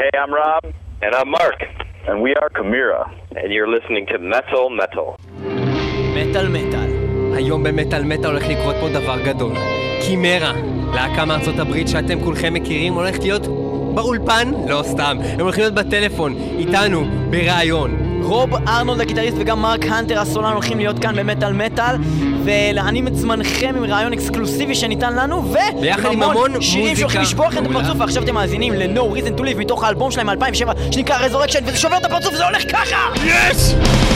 Hey, I'm Rob. And I'm Mark. And we are Chimera. And you're listening to Metal Metal. מטאל מטאל. היום במטאל מטאל הולך לקרות פה דבר גדול. קימרה, להקה מארצות הברית שאתם כולכם מכירים, הולכת להיות באולפן? לא סתם. הם הולכים להיות בטלפון, איתנו, בריאיון. רוב ארנולד הגיטריסט וגם מרק הנטר הסולן הולכים להיות כאן במטאל מטאל ולהנים את זמנכם עם רעיון אקסקלוסיבי שניתן לנו ו... ביחד עם המון שירים מוזיקה שהולכים לשבור לכם את. הפרצוף ועכשיו אתם מאזינים ל-No Reason to Live מתוך האלבום שלהם מ-2007 שנקרא Resurrection וזה שובר את הפרצוף וזה הולך ככה! יש! Brown,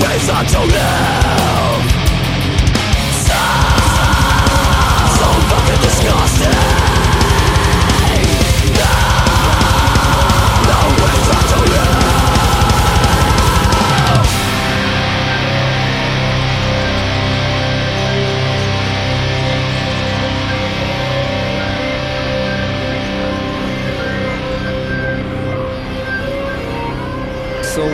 no reason to live.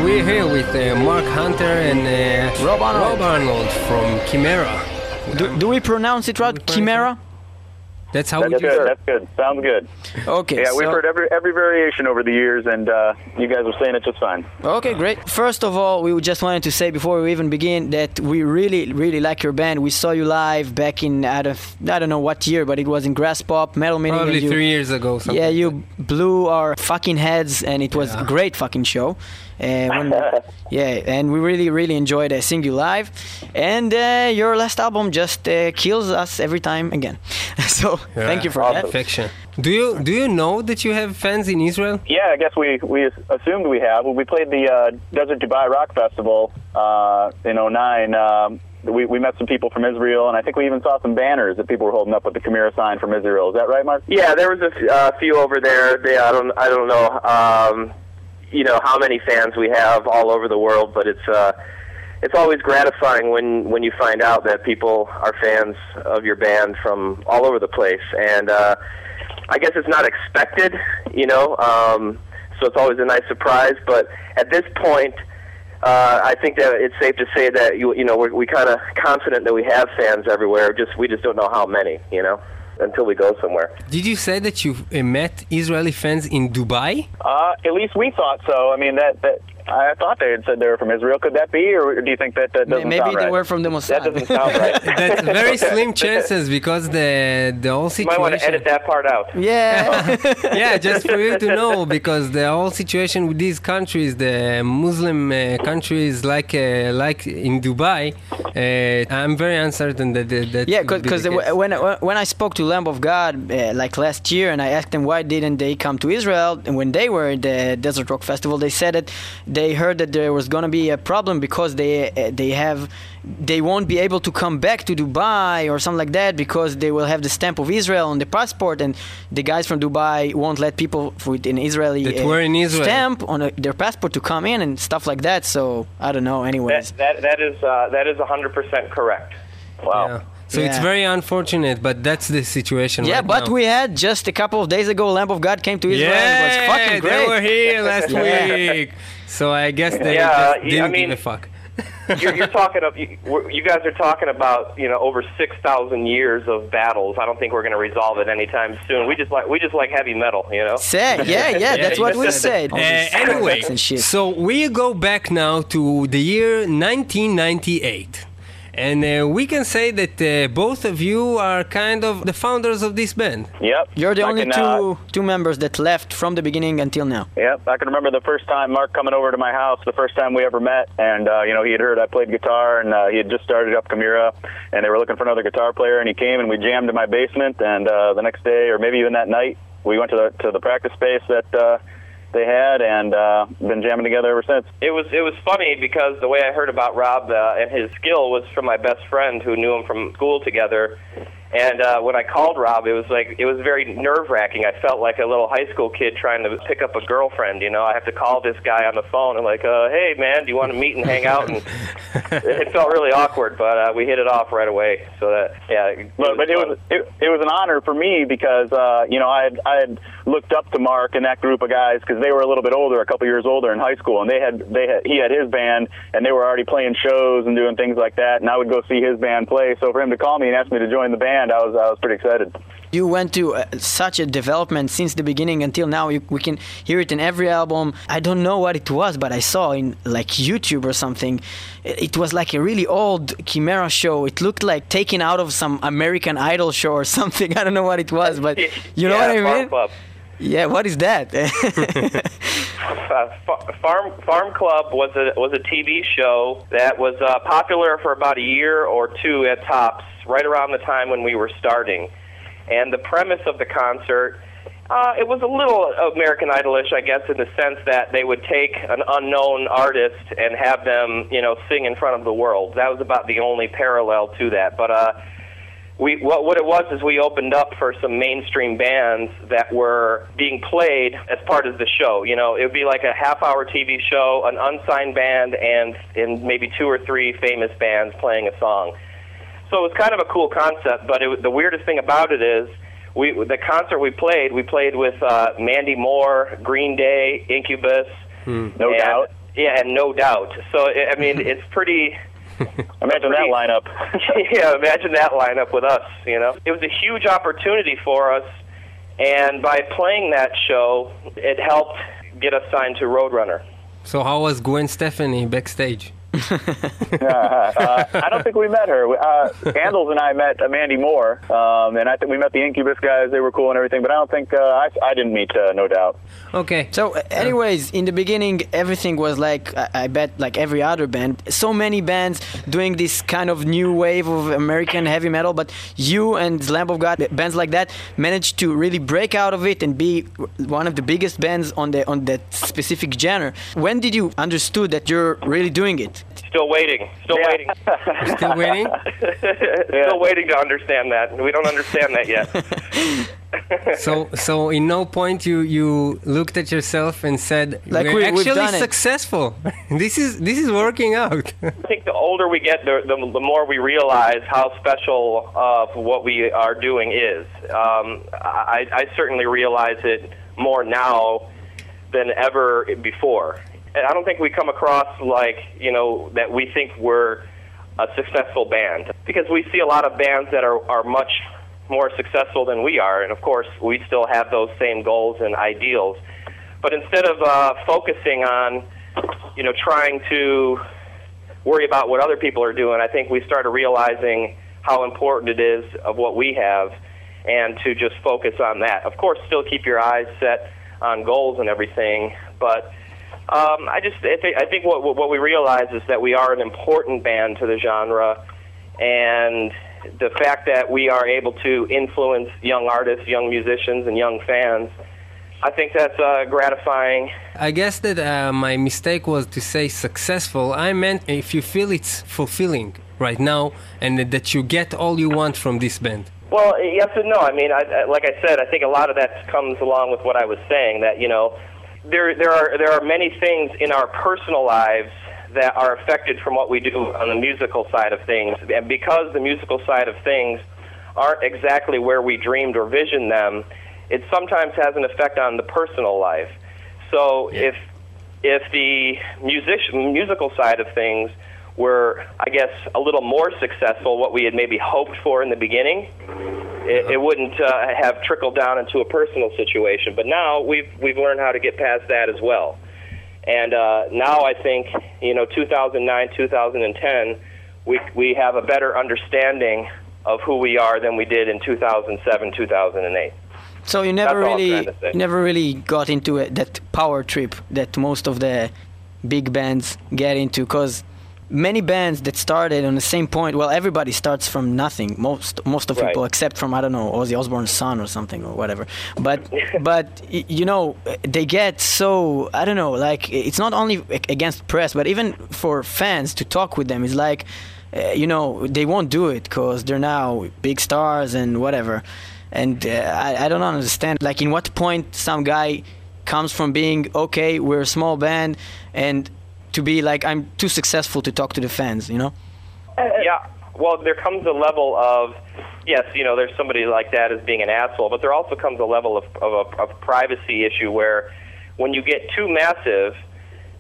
We're here with uh, Mark Hunter and uh, Rob Arnold. Rob Arnold from Chimaira. Do, do we pronounce it right? Chimaira? That's how That's we good. That's good. Sounds good. Okay, Yeah, we've heard every every variation over the years, and uh, you guys were saying it just fine. Okay, great. First of all, we just wanted to say before we even begin that we really, really like your band. We saw you live back in I don't, I don't know what year, but it was in Graspop Metal Meeting. Probably you- three years ago. Something Yeah, you blew our fucking heads, and it was a great fucking show. When, yeah, and we really, really enjoyed uh, seeing you live. And uh, your last album just uh, kills us every time again. so thank you for that. Perfection. Do you do you know that you have fans in Israel? Yeah, I guess we we assumed we have. We played the uh, Desert Dubai Rock Festival uh, in 09, um, we, we met some people from Israel, and I think we even saw some banners that people were holding up with the Chimaira sign from Israel. Is that right, Mark? Yeah, there was a f- uh, few over there. They, I don't, I don't know, um, you know, how many fans we have all over the world, but it's, uh, it's always gratifying when when you find out that people are fans of your band from all over the place, and uh, I guess it's not expected, you know. Um, so it's always a nice surprise. But at this point, uh, I think that it's safe to say that you you know we're we kind of confident that we have fans everywhere. Just we just don't know how many. You know, until we go somewhere. Did you say that you uh, met Israeli fans in Dubai? Uh, at least we thought so. I mean, that that I thought they had said they were from Israel. Could that be, or do you think that that doesn't Maybe sound they right? were from the Mossad. That Mossad. doesn't sound right. That's very slim chances because the the whole You might want to situation. edit that part out. yeah. yeah, just for you to know, because the whole situation with these countries, the Muslim uh, countries like uh, like in Dubai, uh, I'm very uncertain that that. that Yeah, would be because when when I spoke to Lamb of God uh, like last year, and I asked them why didn't they come to Israel, and when they were at the Desert Rock Festival, they said that they heard that there was going to be a problem because they uh, they have they won't be able to come back to Dubai or something like that because they will have the stamp of Israel on the passport, and the guys from Dubai won't let people with an Israeli uh, in Israel. stamp on uh their passport to come in and stuff like that. So I don't know. Anyways. That that that is uh, that is 100% correct. Wow. Yeah. So it's very unfortunate, but that's the situation. Yeah, right but now. we had just a couple of days ago, Lamb of God came to Israel. Yeah, it was fucking they great. were here last Yeah. week. So I guess they Yeah, just didn't mean- give a fuck. you're, you're talking of you, you guys are talking about you know over six thousand years of battles. I don't think we're going to resolve it anytime soon. We just like we just like heavy metal, you know. Say, yeah, yeah, that's you what we said said. Uh, anyway, facts and shit. so we go back now to the year 1998. And uh, we can say that uh, both of you are kind of the founders of this band. Yep. You're the I only can, two uh, two members that left from the beginning until now. Yep, I can remember the first time Mark coming over to my house, the first time we ever met, and uh, you know he had heard I played guitar, and uh, he had just started up Chimaira, and they were looking for another guitar player, and he came and we jammed in my basement, and uh, the next day or maybe even that night we went to the to the practice space that uh, they had, and uh, been jamming together ever since. It was it was funny because the way I heard about Rob uh, and his skill was from my best friend who knew him from school together. And uh, when I called Rob, it was like it was very nerve wracking. I felt like a little high school kid trying to pick up a girlfriend. You know, I have to call this guy on the phone and like, uh, "Hey, man, do you want to meet and hang out?" And it felt really awkward, but uh, we hit it off right away. So that yeah, But, but it was it, it was an honor for me because uh, you know I had I had looked up to Mark and that group of guys because they were a little bit older, a couple years older in high school, and they had they had he had his band and they were already playing shows and doing things like that, and I would go see his band play. So for him to call me and ask me to join the band, I was I was pretty excited. You went to uh, such a development since the beginning until now. You, we can hear it in every album. I don't know what it was, but I saw in like YouTube or something. It, it was like a really old Chimaira show. It looked like taken out of some American Idol show or something. I don't know what it was, but you know yeah, what I mean? Yeah, what is that? uh, Fa- Farm Farm Club was a was a TV show that was uh, popular for about a year or two at tops, right around the time when we were starting. And the premise of the concert, uh, it was a little American Idolish, I guess, in the sense that they would take an unknown artist and have them, you know, sing in front of the world. That was about the only parallel to that. But uh, we what, what it was is we opened up for some mainstream bands that were being played as part of the show. You know, it would be like a half-hour TV show, an unsigned band, and and maybe two or three famous bands playing a song. So it was kind of a cool concept. But it, was- the weirdest thing about it is. We, the concert we played, we played with uh, Mandy Moore, Green Day, Incubus, No and- doubt. Yeah, and no doubt. So I I mean, it's pretty. Imagine that lineup. yeah, imagine that lineup with us, you know. It was a huge opportunity for us, and by playing that show, it helped get us signed to Roadrunner. So how was Gwen Stefani backstage? Uh, I don't think we met her. Uh, Andols and I met Mandy Moore, um, and I think we met the Incubus guys. They were cool and everything, but I don't think uh, I, I didn't meet uh, No Doubt. Okay. So, anyways, in the beginning, everything was like I, I bet, like every other band. So many bands doing this kind of new wave of American heavy metal, but you and Lamb of God, bands like that, managed to really break out of it and be one of the biggest bands on the on that specific genre. When did you understood that you're really doing it? Still waiting. Still Yeah. waiting. Still waiting? Still waiting to understand that. We don't understand that yet. So, so in no point you you looked at yourself and said, Like "We're we- we've actually done it." successful. this is this is working out." I think the older we get, the, the, the more we realize how special uh, what we are doing is. Um, I, I certainly realize it more now than ever before. I don't think we come across like you know that we think we're a successful band because we see a lot of bands that are are much more successful than we are, and of course we still have those same goals and ideals. But instead of uh, focusing on you know trying to worry about what other people are doing, I think we started realizing how important it is of what we have and to just focus on that. Of course, still keep your eyes set on goals and everything, but um, I just I think, I think what what we realize is that we are an important band to the genre, and the fact that we are able to influence young artists, young musicians, and young fans. I think that's uh, gratifying. I guess that uh, my mistake was to say successful. I meant if you feel it's fulfilling right now and that you get all you want from this band. Well, yes and no. I mean, I, I, like I said, I think a lot of that comes along with what I was saying. That you know, there there are there are many things in our personal lives that are affected from what we do on the musical side of things, and because the musical side of things aren't exactly where we dreamed or visioned them, it sometimes has an effect on the personal life. So yeah. if if the musician musical side of things were, I guess, a little more successful, what we had maybe hoped for in the beginning, it, it wouldn't uh, have trickled down into a personal situation. But now we've we've learned how to get past that as well. And uh, now I think you know 2009, 2010, we we have a better understanding of who we are than we did in 2007, 2008. So you never That's really, never really got into it, that power trip that most of the big bands get into, because many bands that started on the same point well everybody starts from nothing. Most most of right. people except from i don't know ozzy osbourne's son or something or whatever. But but you know they get so i don't know like it's not only against press but even for fans to talk with them is like uh, you know they won't do it because they're now big stars and whatever. And uh, I, I don't understand like in what point some guy comes from being okay we're a small band and to be like I'm too successful to talk to the fans, you know? Yeah. Well, there comes a level of yes, you know, there's somebody like that as being an asshole, but there also comes a level of of a of privacy issue where when you get too massive,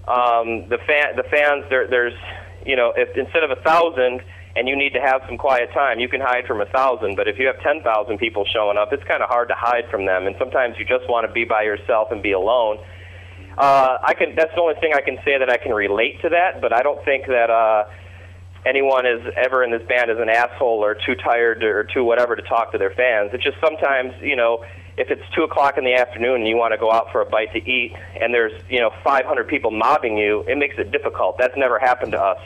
um, the fan the fans there there's you know if instead of a thousand and you need to have some quiet time, you can hide from a thousand. But if you have ten thousand people showing up, it's kind of hard to hide from them, and sometimes you just want to be by yourself and be alone. Uh, I can. That's the only thing I can say that I can relate to that. But I don't think that uh, anyone is ever in this band is an asshole or too tired or too whatever to talk to their fans. It's just sometimes you know if it's two o'clock in the afternoon and you want to go out for a bite to eat and there's you know 500 people mobbing you, it makes it difficult. That's never happened to us.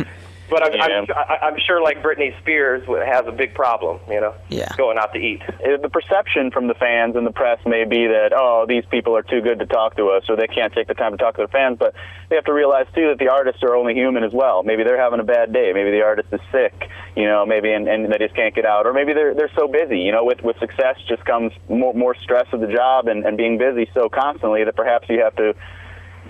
But I'm, yeah. I'm, I'm, sure, like Britney Spears, has a big problem, you know, yeah. going out to eat. Uh, the perception from the fans and the press may be that, oh, these people are too good to talk to us, or they can't take the time to talk to their fans. But they have to realize too that the artists are only human as well. Maybe they're having a bad day. Maybe the artist is sick, you know, maybe and, and they just can't get out, or maybe they're they're so busy. You know, with with success just comes more more stress of the job and, and being busy so constantly that perhaps you have to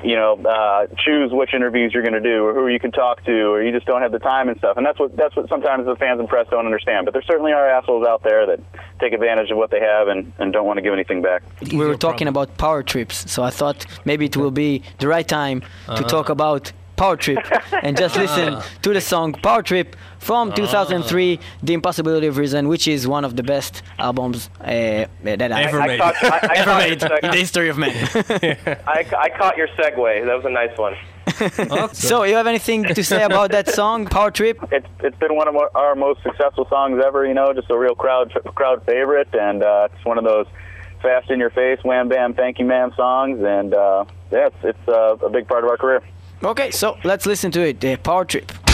you know, uh, choose which interviews you're going to do or who you can talk to, or you just don't have the time and stuff. And that's what that's what sometimes the fans and press don't understand. But there certainly are assholes out there that take advantage of what they have and, and don't want to give anything back. We were talking about power trips, so I thought maybe it will be the right time to uh-huh. talk about Power Trip and just listen to the song Power Trip from 2003, The Impossibility of Reason, which is one of the best albums uh, that ever I, made, I caught, I, ever made in the history of man. I, I caught your segue. That was a nice one. so, you have anything to say about that song, Power Trip? It's it's been one of our most successful songs ever. You know, just a real crowd crowd favorite, and uh, it's one of those fast in your face, wham bam, thank you ma'am songs, and uh, yeah, it's, it's uh, a big part of our career. Okay, so let's listen to it. The Power Trip.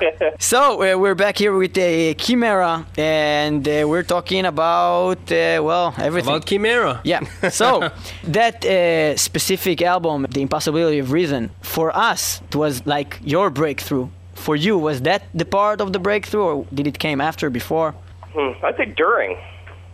So uh, we're back here with uh, Chimaira, and uh, we're talking about uh, well everything. About Chimaira. yeah. So that uh, specific album, The Impossibility of Reason, for us it was like your breakthrough. For you, was that the part of the breakthrough, or did it came after, before? Hmm, I think during.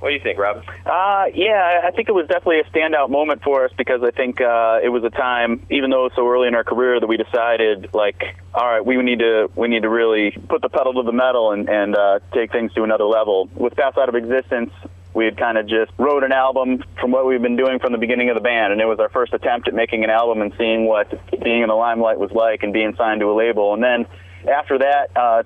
What do you think, Rob? Uh, yeah, I think it was definitely a standout moment for us because I think uh, it was a time, even though so early in our career, that we decided like, all right, we need to we need to really put the pedal to the metal and and uh, take things to another level. With Pass Out of Existence, we had kind of just wrote an album from what we've been doing from the beginning of the band, and it was our first attempt at making an album and seeing what being in the limelight was like and being signed to a label. And then after that. Uh,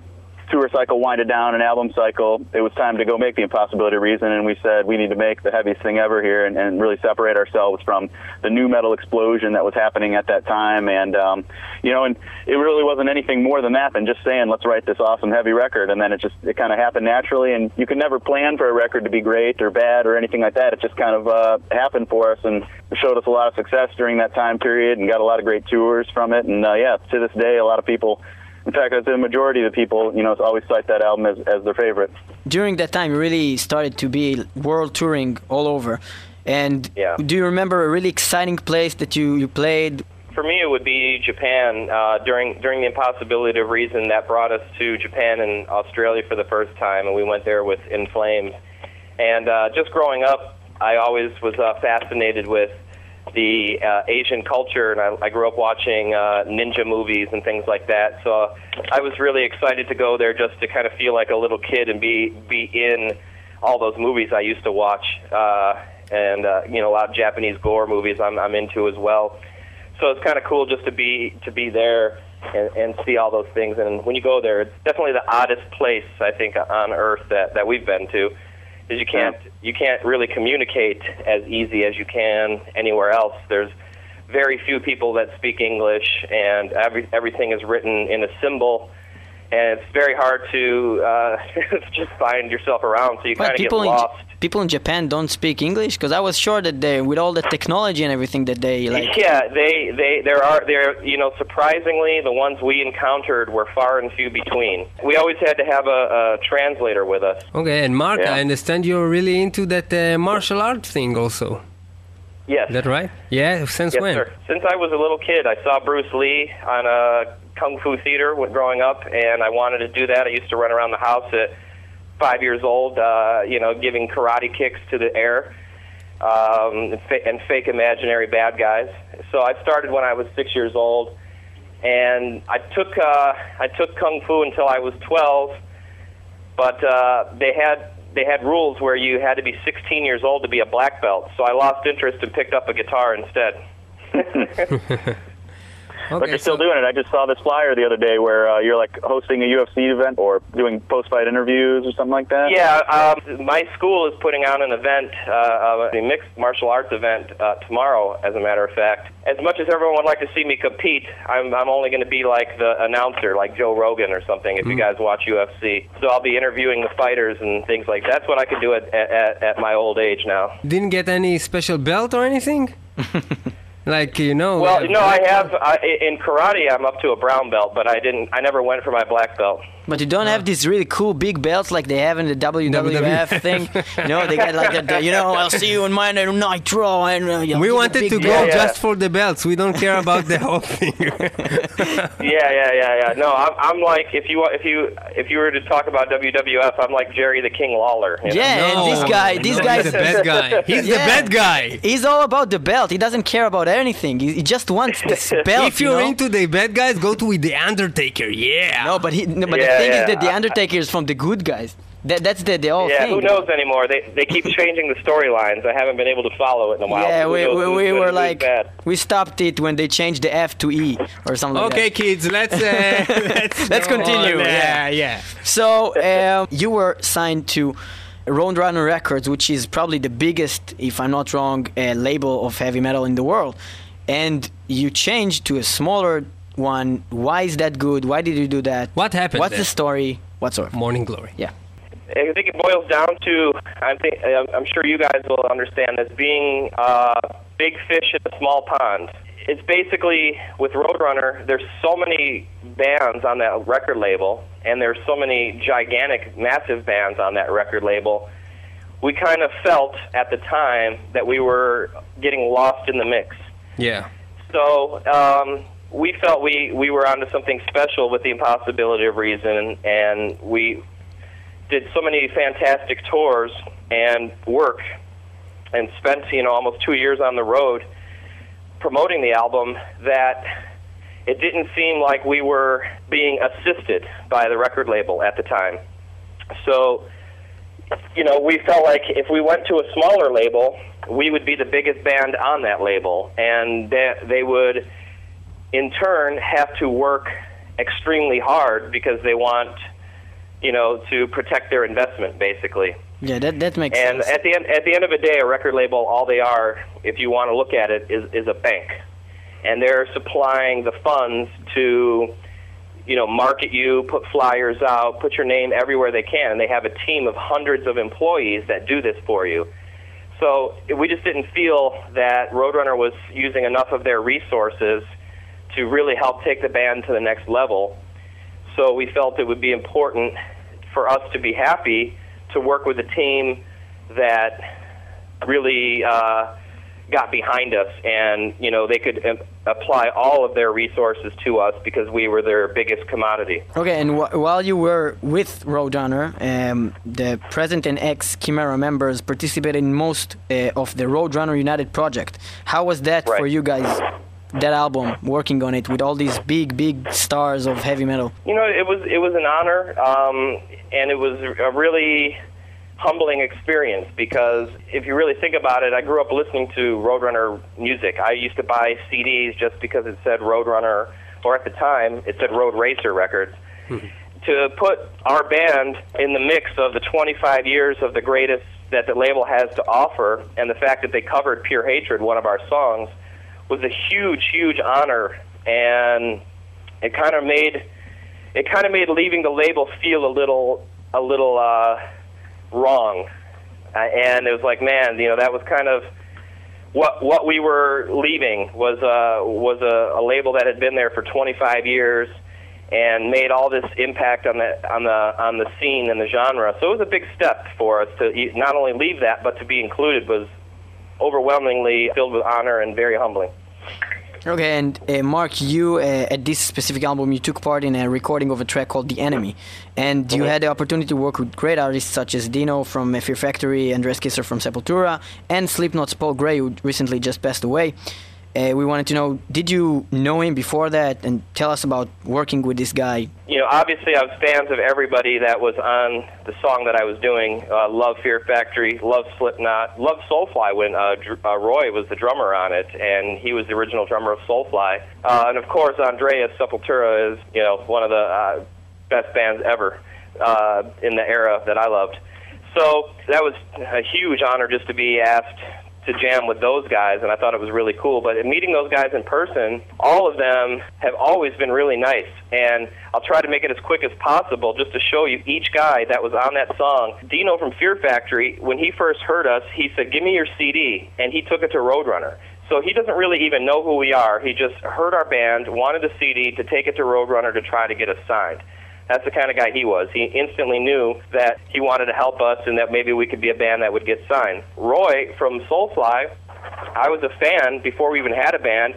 tour cycle winded down, an album cycle, it was time to go make the impossibility reason, and we said we need to make the heaviest thing ever here and, and really separate ourselves from the new metal explosion that was happening at that time. And um, you know, and it really wasn't anything more than that than just saying let's write this awesome heavy record, and then it just it kind of happened naturally. And you can never plan for a record to be great or bad or anything like that. It just kind of uh, happened for us and showed us a lot of success during that time period, and got a lot of great tours from it. And uh, yeah, to this day, a lot of people. In fact, I'd say the majority of the people, you know, always cite that album as, as their favorite. During that time, you really started to be world touring all over. And Yeah. do you remember a really exciting place that you, you played? For me, it would be Japan. Uh, during during the impossibility of reason, that brought us to Japan and Australia for the first time, and we went there with In Flames. And uh, just growing up, I always was uh, fascinated with the uh, Asian culture, and I, I grew up watching uh, ninja movies and things like that. So I was really excited to go there just to kind of feel like a little kid and be be in all those movies I used to watch, uh, and uh, you know a lot of Japanese gore movies I'm, I'm into as well. So it's kind of cool just to be to be there and, and see all those things. And when you go there, it's definitely the oddest place I think on earth that that we've been to. Is you can't you can't really communicate as easy as you can anywhere else. There's very few people that speak English, and every everything is written in a symbol. And it's very hard to uh, just find yourself around, so you Well, kind of get people in lost. people in Japan don't speak English because I was sure that they, with all the technology and everything, that they like. yeah, they they there are there you know surprisingly the ones we encountered were far and few between. We always had to have a, a translator with us. Okay, and Mark, Yeah. I understand you're really into that uh, martial art thing also. Yes. Is that right? Yeah, since Yes, when? sir. Since I was a little kid, I saw Bruce Lee on a kung fu theater when growing up, and I wanted to do that. I used to run around the house at five years old, uh, you know, giving karate kicks to the air um, and, fa- and fake imaginary bad guys. So I started when I was six years old, and I took uh, I took kung fu until I was twelve. But uh, they had they had rules where you had to be 16 years old to be a black belt. So I lost interest and picked up a guitar instead. But you're still so- doing it. I just saw this flyer the other day where uh, you're like hosting a UFC event or doing post-fight interviews or something like that. Yeah, um, my school is putting out an event, uh, a mixed martial arts event uh, tomorrow. As a matter of fact, as much as everyone would like to see me compete, I'm, I'm only going to be like the announcer, like Joe Rogan or something. If you guys watch UFC, so I'll be interviewing the fighters and things like that. That's what I can do at at, at my old age now. Didn't get any special belt or anything? like you know. Well, uh, no, I have I, in karate. I'm up to a brown belt, but I didn't. I never went for my black belt. But you don't have these really cool big belts like they have in the WWF WWF. thing. You know, they got like the, the- you know, I'll see you in my Nitro and uh, you know, We wanted to go Yeah, yeah. just for the belts. We don't care about the whole thing. Yeah, yeah, yeah, yeah. No, I'm, I'm like if you if you if you were to talk about WWF, I'm like Jerry the King Lawler. you know? Yeah, and this No, guy, this no, guy, He's the bad guy. He's the bad guy. he's all about the belt. He doesn't care about anything. He, he just wants the belt. If you're you know? into the bad guys, go to with the Undertaker. Yeah. no, but he, no, but Yeah, the thing yeah. is that the Undertaker is from the good guys. That, that's the the whole Yeah, thing. who knows anymore? They they keep changing the storylines. I haven't been able to follow it in a while. Yeah, we, we, we were like we stopped it when they changed the F to E or something like that. Okay, that. kids, let's uh, let's, Let's continue, on. yeah. Yeah, yeah. So um, you were signed to Roadrunner Records, which is probably the biggest, if I'm not wrong, uh, label of heavy metal in the world, and you changed to a smaller one. Why is that good? Why did you do that? What happened What's there? the story? Whatsoever. Morning Glory. Yeah. I think it boils down to I think I'm I'm sure you guys will understand this being uh, big fish in a small pond. it's basically with Roadrunner. There's so many bands on that record label, and there's so many gigantic, massive bands on that record label. We kind of felt at the time that we were getting lost in the mix. Yeah. So um, we felt we we were onto something special with the Impossibility of Reason, and we did so many fantastic tours and work, and spent you know almost two years on the road promoting the album that it didn't seem like we were being assisted by the record label at the time. So, you know, we felt like if we went to a smaller label, we would be the biggest band on that label, and they, they would, in turn, have to work extremely hard because they want, you know, to protect their investment, basically. Yeah, that that makes And sense. at the end, at the end of the day, a record label, all they are, if you want to look at it, is is a bank, and they're supplying the funds to, you know, market you, put flyers out, put your name everywhere they can, and they have a team of hundreds of employees that do this for you. So we just didn't feel that Roadrunner was using enough of their resources to really help take the band to the next level. So we felt it would be important for us to be happy to work with a team that really uh, got behind us, and you know they could um, apply all of their resources to us because we were their biggest commodity. Okay, and wh- while you were with Roadrunner, um, the present and ex Chimaira members participated in most uh, of the Roadrunner United project. How was that for you guys? That album, working on it with all these big, big stars of heavy metal. You know, it was it was an honor, um, and it was a really humbling experience because if you really think about it, I grew up listening to Roadrunner music. I used to buy CDs just because it said Roadrunner, or at the time it said Roadracer Records. to put our band in the mix of the 25 years of the greatest that the label has to offer, and the fact that they covered Pure Hatred, one of our songs, was a huge, huge honor, and it kind of made it kind of made leaving the label feel a little a little uh, wrong, uh, and it was like, man, you know, that was kind of what what we were leaving was uh, was a, a label that had been there for 25 years and made all this impact on the on the on the scene and the genre. So it was a big step for us to not only leave that, but to be included was overwhelmingly filled with honor and very humbling. Okay, and uh, Mark, you uh, at this specific album, you took part in a recording of a track called "The Enemy," and you had the opportunity to work with great artists such as Dino from Fear Factory, Andreas Kisser from Sepultura, and Slipknot's Paul Gray, who recently just passed away. Uh, we wanted to know, did you know him before that, and tell us about working with this guy? you know, obviously I was fans of everybody that was on the song that I was doing. Uh, love Fear Factory, love Slipknot, love Soulfly when uh, Dr- uh, Roy was the drummer on it, and he was the original drummer of Soulfly. Uh, and of course, Andreas Sepultura is, you know, one of the uh, best bands ever uh, in the era that I loved. So that was a huge honor just to be asked to jam with those guys, and I thought it was really cool. But meeting those guys in person, all of them have always been really nice, and I'll try to make it as quick as possible just to show you each guy that was on that song. Dino from Fear Factory, when he first heard us, he said, "Give me your CD," and he took it to Roadrunner. So he doesn't really even know who we are. He just heard our band, wanted the CD to take it to Roadrunner to try to get us signed. That's the kind of guy he was. He instantly knew that he wanted to help us and that maybe we could be a band that would get signed. Roy from Soulfly, I was a fan before we even had a band,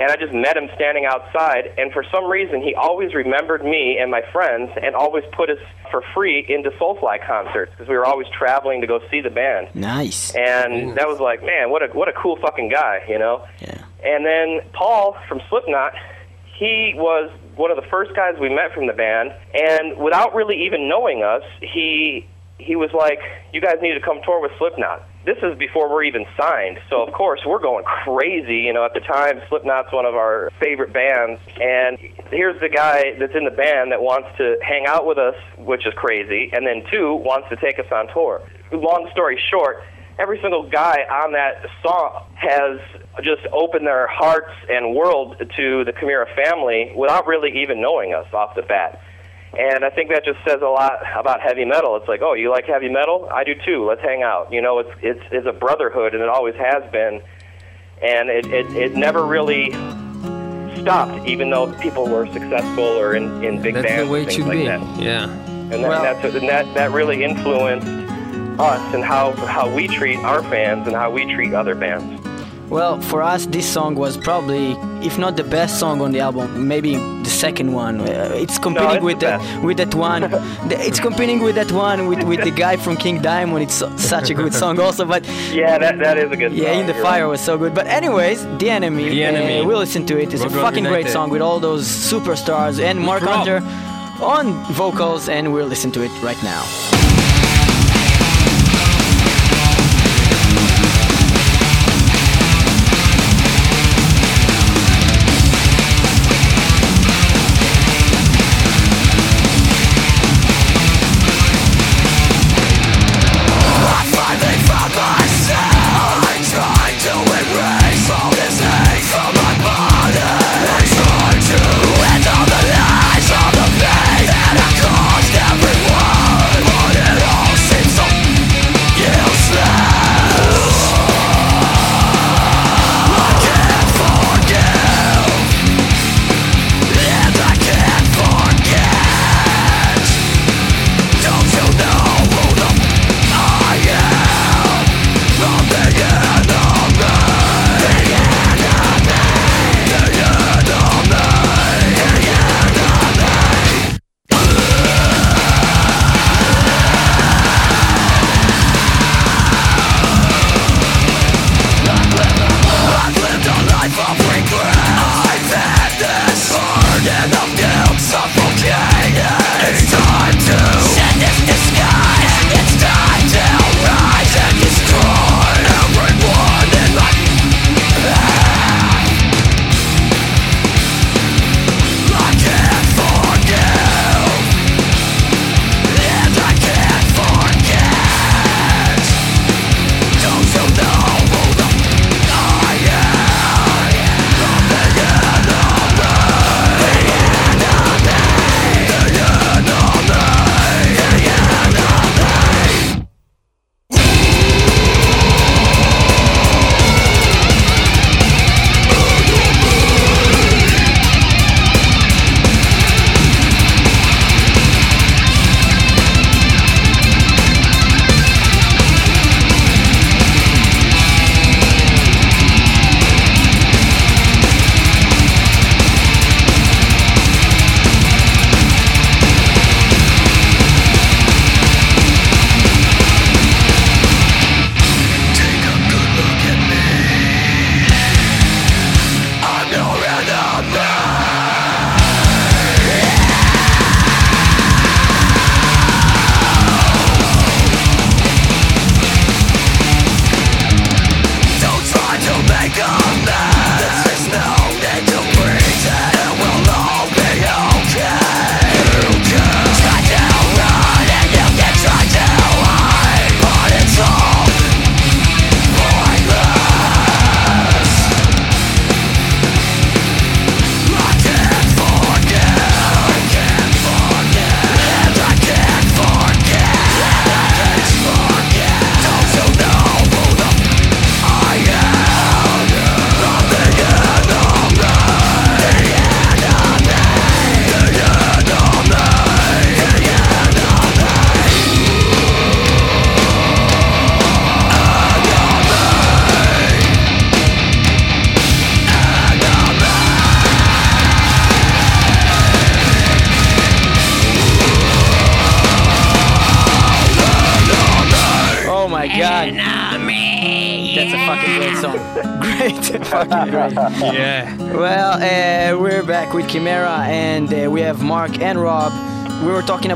and I just met him standing outside, and for some reason he always remembered me and my friends and always put us for free into Soulfly concerts because we were always traveling to go see the band. Nice. And that was like, man, what a what a cool fucking guy, you know. Yeah. And then Paul from Slipknot, he was one of the first guys we met from the band, and without really even knowing us, he he was like, "You guys need to come tour with Slipknot." This is before we're even signed, so of course we're going crazy. You know, at the time, Slipknot's one of our favorite bands, and here's the guy that's in the band that wants to hang out with us, which is crazy, and then two wants to take us on tour. Long story short, every single guy on that song has just opened their hearts and world to the Chimaira family without really even knowing us off the bat. And I think that just says a lot about heavy metal. It's like, oh, you like heavy metal? I do too. Let's hang out. You know, it's it's it's a brotherhood, and it always has been. and it, it, it never really stopped, even though people were successful or in, in big That's bands the way and it things should like be. that. Yeah. And, that, Well- that's and that that really influenced us and how how we treat our fans and how we treat other bands. Well, for us, this song was probably, if not the best song on the album, maybe the second one. Uh, it's competing it's with the that with that one. The- it's competing with that one with, with the guy from King Diamond. It's so, such a good song also. But Yeah, that that is a good. yeah, song, in the fire right. was so good. But anyways, the enemy. The Enemy. Uh, we'll listen to it. It's a Rock fucking great song with all those superstars and Mark Hunter on vocals, and we'll listen to it right now.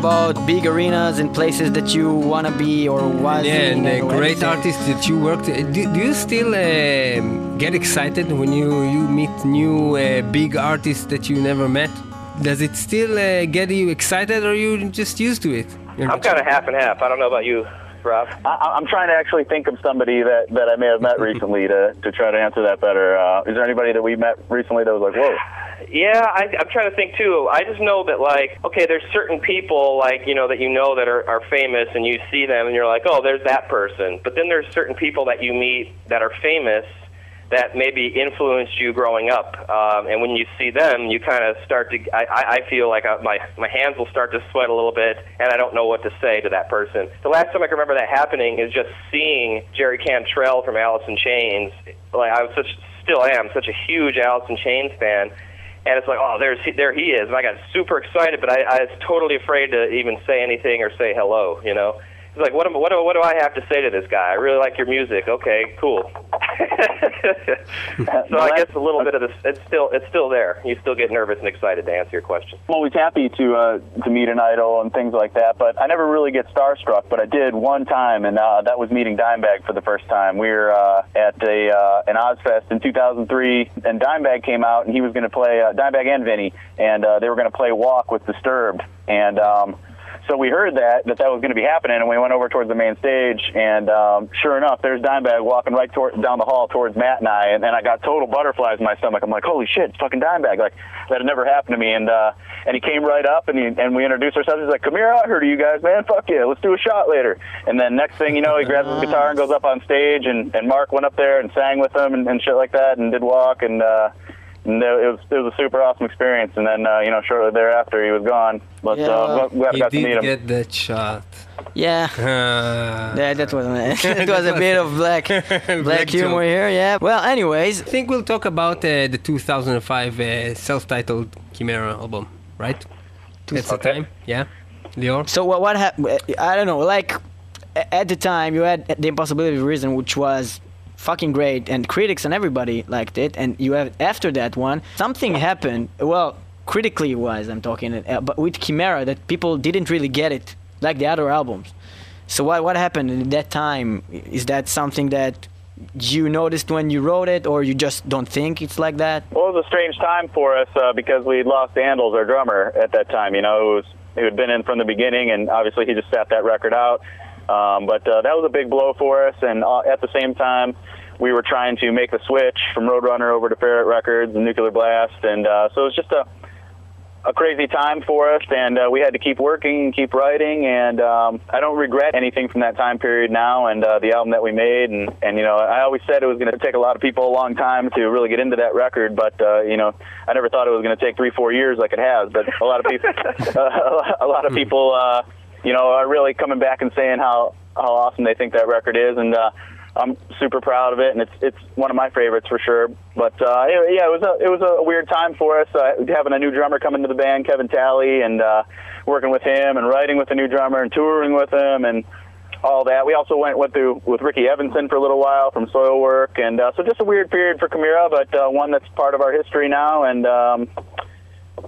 About big arenas and places that you want to be or was Yeah, in and great anything. artists that you worked. uh, Do, do you still um get excited when you, you meet new uh, big artists that you never met? Does it still uh, get you excited, or you just used to it? You're I'm kind of half and half. I don't know about you, Rob. I, I'm trying to actually think of somebody that, that I may have met recently to, to try to answer that better. Uh, is there anybody that we met recently that was like, whoa? Yeah, I, I'm trying to think too. I just know that like, okay, there's certain people like you know that you know that are, are famous, and you see them, and you're like, oh, there's that person. But then there's certain people that you meet that are famous that maybe influenced you growing up. Um, and when you see them, you kind of start to. I, I feel like I, my my hands will start to sweat a little bit, and I don't know what to say to that person. The last time I can remember that happening is just seeing Jerry Cantrell from Alice in Chains. Like I was such, still am, such a huge Alice in Chains fan. And it's like, oh, there's there he is, and I got super excited, but I, I was totally afraid to even say anything or say hello, you know. He's like, what, am, what, do, what do I have to say to this guy? I really like your music. Okay, cool. so I guess a little bit of this, it's still, it's still there. You still get nervous and excited to answer your question. I'm always happy to uh, to meet an idol and things like that, but I never really get starstruck. But I did one time, and uh, that was meeting Dimebag for the first time. We were uh, at a uh, an Ozzfest in 2003, and Dimebag came out, and he was going to play uh, Dimebag and Vinnie, and uh, they were going to play Walk with Disturbed, and um, so we heard that that that was going to be happening, and we went over towards the main stage, and um, sure enough, there's Dimebag walking right toward, down the hall towards Matt and I, and, and I got total butterflies in my stomach. I'm like, holy shit, it's fucking Dimebag! Like that had never happened to me, and uh, and he came right up, and he, and we introduced ourselves. He's like, come here out here to you guys, man. Fuck yeah, let's do a shot later. And then next thing you know, he grabs his guitar and goes up on stage, and and Mark went up there and sang with him and, and shit like that, and did walk and. uh and it was it was a super awesome experience. And then uh, you know shortly thereafter he was gone. But Yeah. uh, glad I He got to meet did him. get that shot. Yeah. Uh, That, that was it was a bit of black black humor joke. here. Yeah. Well, anyways, I think we'll talk about uh, the 2005 uh, self-titled Chimaira album, right? That's the time. Yeah, Lior. so what what happened? I don't know. Like at the time, you had the Impossibility of Reason, which was fucking great, and critics and everybody liked it. And you have after that one, something happened. Well, critically wise, I'm talking, uh, but with Chimaira, that people didn't really get it like the other albums. So what what happened at that time? Is that something that you noticed when you wrote it, or you just don't think it's like that? Well, it was a strange time for us uh, because we lost Andols, our drummer, at that time. You know, it was who had been in from the beginning, and obviously he just sat that record out. Um, but uh, that was a big blow for us, and uh, at the same time, we were trying to make the switch from Roadrunner over to Ferret Records and Nuclear Blast, and uh, so it was just a a crazy time for us, and uh, we had to keep working, and keep writing, and um, I don't regret anything from that time period now, and uh, the album that we made, and and you know, I always said it was going to take a lot of people a long time to really get into that record, but uh, you know, I never thought it was going to take three, four years like it has, but a lot of people, uh, a lot of people, uh, you know, are really coming back and saying how how awesome they think that record is, and. Uh, I'm super proud of it, and it's it's one of my favorites for sure. But uh, yeah, it was a it was a weird time for us uh, having a new drummer come into the band, Kevin Talley, and uh, working with him and writing with the new drummer and touring with him and all that. We also went went through with Ricky Evensand for a little while from Soilwork, and uh, so just a weird period for Chimaira, but uh, one that's part of our history now. And um,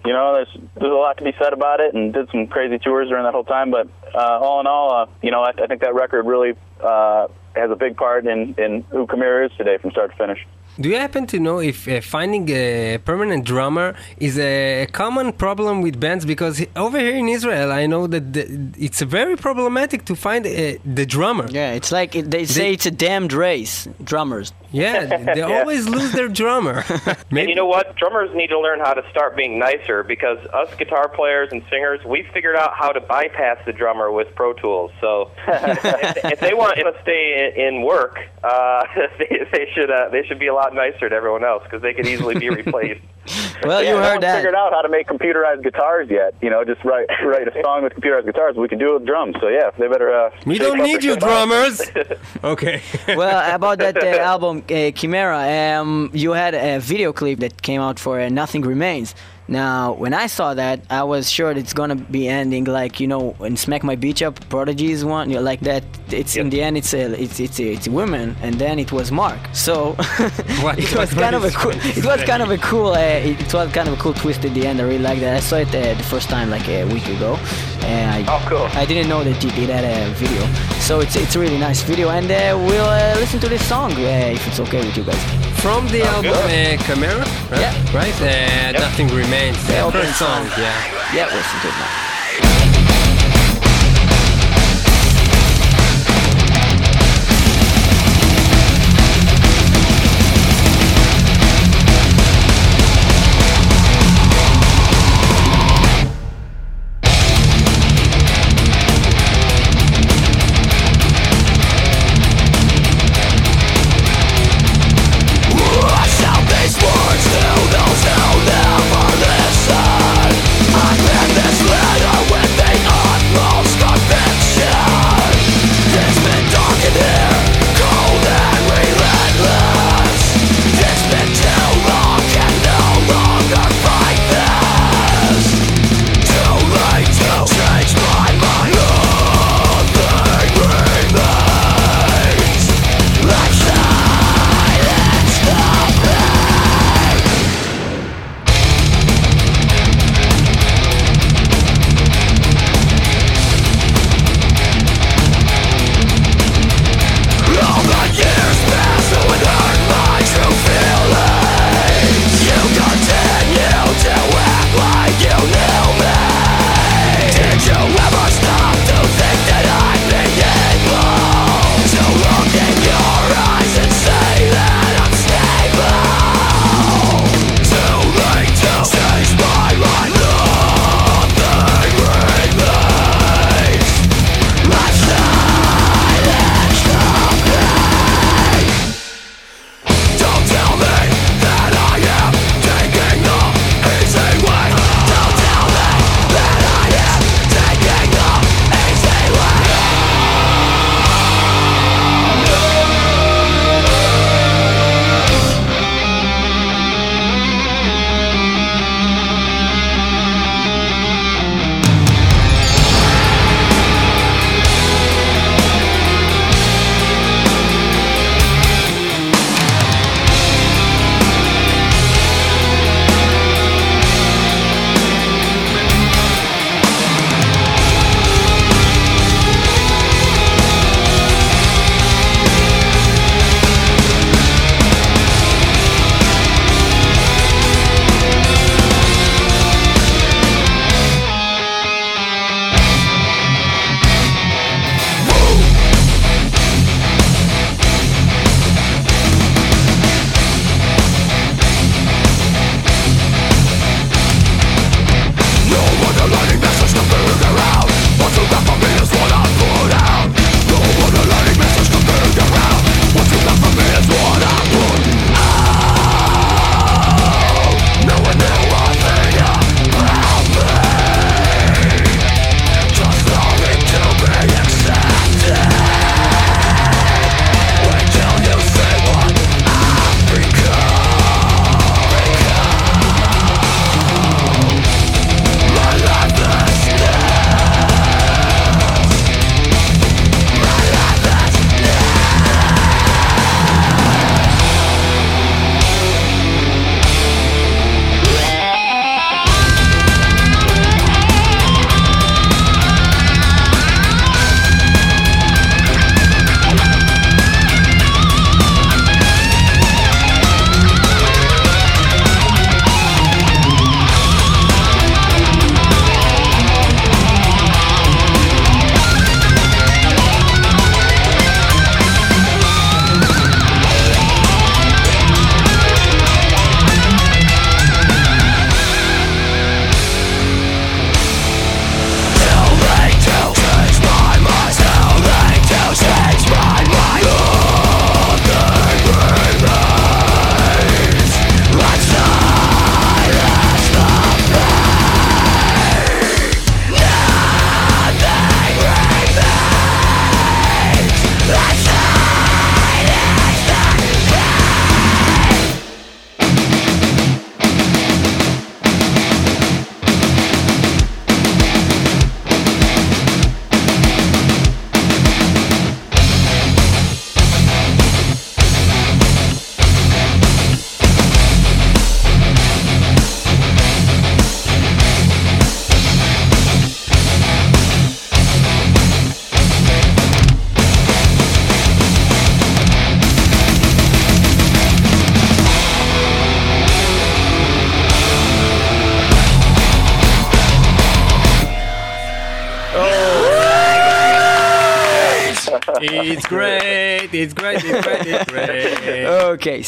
you know, there's there's a lot to be said about it, and did some crazy tours during that whole time. But uh, all in all, uh, you know, I, I think that record really uh, has a big part in in who Chimaira is today from start to finish. Do you happen to know if uh, finding a permanent drummer is a common problem with bands? Because over here in Israel, I know that the, it's very problematic to find uh, the drummer. Yeah, it's like they say it's a damned race, drummers. Yeah, they Yeah. always lose their drummer. And you know what? Drummers need to learn how to start being nicer because us guitar players and singers, we figured out how to bypass the drummer with Pro Tools. So if, if they want to stay in, in work, uh, they, they should uh, they should be a lot nicer to everyone else because they could easily be replaced. Well, yeah, you no heard one's that. figured out how to make computerized guitars yet. You know, just write write a song with computerized guitars. We can do it with drums. So yeah, they better. Uh, we don't need you, drummers. okay. well, about that uh, album, uh, Chimaira, um, you had a video clip that came out for uh, Nothing Remains. Now, when I saw that, I was sure it's gonna be ending like you know in Smack My Beach Up, Prodigy's one, you know, like that. It's in the end, it's a it's it's a, it's a woman, and then it was Mark. So it was kind of a cool. It was kind of a cool. Uh, it was kind of a cool twist at the end. I really liked that. I saw it uh, the first time like a week ago, and I, Oh, cool. I didn't know that you did that a video. So it's it's a really nice video, and uh, we'll uh, listen to this song uh, if it's okay with you guys. From the album uh, Chimaira, right? Yeah. Right? Uh, Nothing Remains. The first song, yeah. Yeah, listen to it now.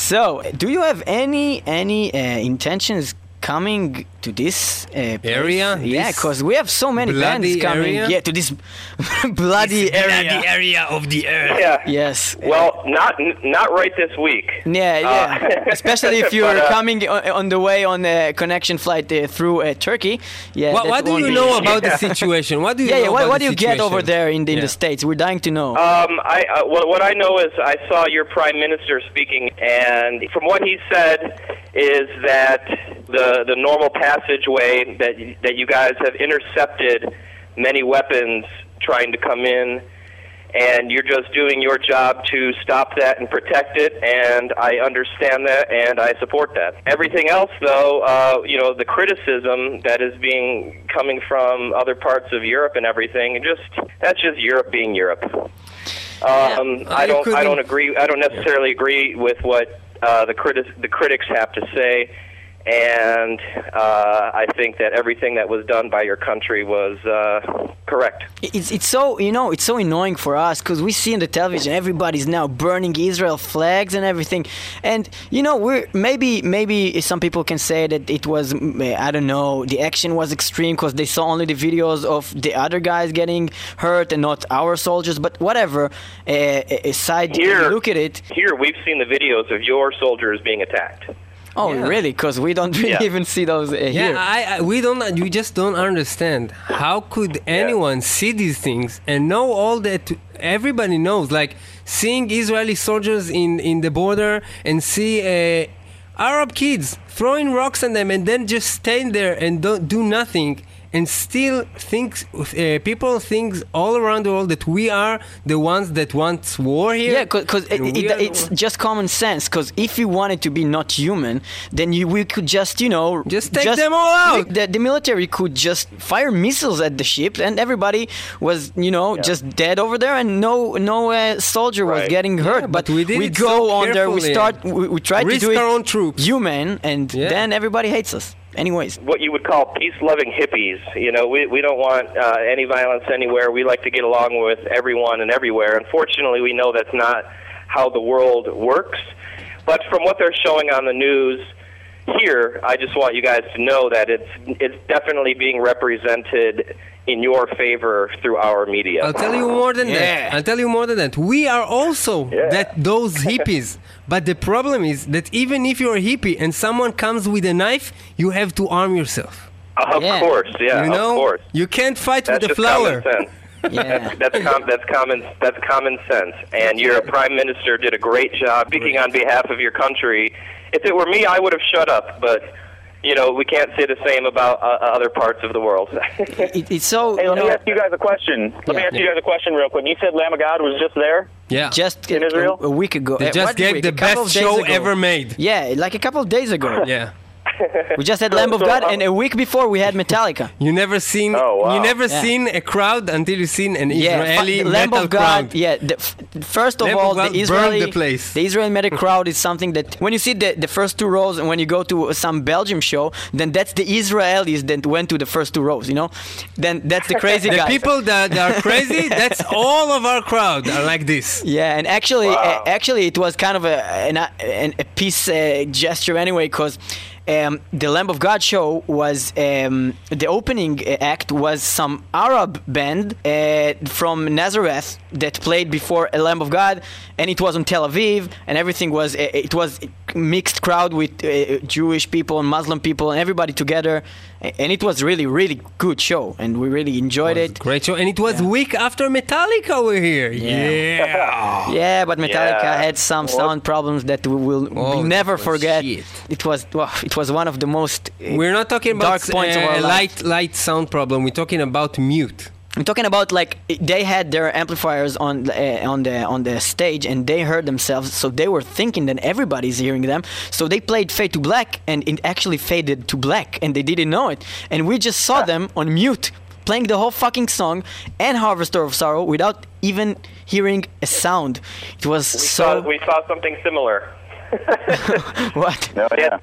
So do you have any any uh, intentions coming to this uh. Area? Yeah, because we have so many bands coming. area? Yeah, to this bloody area. area of the earth. Yeah. Yes. Well, not not right this week. Yeah, yeah. Uh, Especially if you're but, uh, coming on, on the way on a connection flight uh, through uh, Turkey. Yeah. What, what do you be- know about the situation? What do you Yeah, know yeah. What, what do you get over there in the, in Yeah. the states? We're dying to know. Um, I uh, what, what I know is I saw your prime minister speaking, and from what he said is that the the normal passageway that that you guys have intercepted many weapons trying to come in, and you're just doing your job to stop that and protect it. And I understand that, and I support that. Everything else, though, uh, you know, the criticism that is being coming from other parts of Europe and everything, and just that's just Europe being Europe. Um, I I don't. I don't agree. I don't necessarily agree with what uh, the critics the critics have to say, and uh, I think that everything that was done by your country was uh, correct. it's it's so you know it's so annoying for us because we see in the television everybody's now burning Israel flags and everything, and you know we're maybe maybe some people can say that it was I don't know the action was extreme because they saw only the videos of the other guys getting hurt and not our soldiers, but whatever. Uh, aside, Here- look at it. Here, we've seen the videos of your soldiers being attacked. Oh, Yeah. really? Because we don't really Yeah. even see those uh, Yeah. I, I we don't we just don't understand how could anyone see these things and know all that everybody knows like seeing Israeli soldiers in in the border and see uh, Arab kids throwing rocks at them and then just stand there and don't do nothing and still thinks uh, people think all around the world that we are the ones that want war here. Yeah, because it, it, it's just common sense. Because if you wanted to be not human, then you, we could just, you know, Just take them all out. The, the military could just fire missiles at the ship, and everybody was, you know, just dead over there, and no no uh, soldier was getting hurt. but we did it go so on there, we start, we, we try to do it our own troops. human, and Yeah. then everybody hates us. Anyways, What you would call peace-loving hippies. You know, we we don't want uh, any violence anywhere. We like to get along with everyone and everywhere. Unfortunately, we know that's not how the world works. But from what they're showing on the news here, I just want you guys to know that it's it's definitely being represented in your favor through our media. I'll tell you more than Yeah. that. I'll tell you more than that. We are also Yeah. that those hippies. But the problem is that even if you're a hippie and someone comes with a knife, you have to arm yourself. of Yeah. course, yeah, you know, of course. you can't fight That's with a just flower. common sense. yeah. That's com- that's common that's common sense. And your prime minister did a great job speaking on behalf of your country. If it were me, I would have shut up. But you know, we can't say the same about uh, other parts of the world. It, it's so, Hey, let me know, ask you guys a question. Let me Yeah. ask you guys a question real quick. You said Lamb of God was just there. Yeah. just In a- Israel? a, week ago. they uh, just what gave week? the best show ago. ever made. Yeah, like a couple of days ago. Yeah. We just had Lamb of so, God, um, and a week before we had Metallica. You never seen Oh, wow. you never Yeah. seen a crowd until you seen an Yeah, Israeli fu- Lamb metal of God. crowd. Yeah, the, f- first of Lamb all, God the Israeli the place. the Israeli metal crowd is something that when you see the, the first two rows, and when you go to some Belgium show, then that's the Israelis that went to the first two rows. You know, then that's the crazy The guys. people that, that are crazy, that's all of our crowd are like this. Yeah, and actually, Wow. uh, actually, it was kind of a an, an, a peace uh, gesture anyway, because um, the Lamb of God show was um, the opening act was some Arab band uh, from Nazareth that played before a Lamb of God, and it was on Tel Aviv, and everything was uh, it was mixed crowd with uh, Jewish people and Muslim people and everybody together, and it was really really good show, and we really enjoyed it. Great show. And it was week after Metallica were here. Yeah. Yeah, but Metallica Yeah. had some sound problems that we will Oh, never forget. shit. It was well, it was one of the most. uh, We're not talking about Dark points of uh, our life. light light sound problem. We're talking about mute. I'm talking about like they had their amplifiers on the, uh, on the on the stage and they heard themselves, so they were thinking that everybody's hearing them. So they played "Fade to Black" and it actually faded to black, and they didn't know it. And we just saw them on mute playing the whole fucking song and "Harvester of Sorrow" without even hearing a sound. It was we, so saw, we saw something similar. what? No, They yeah.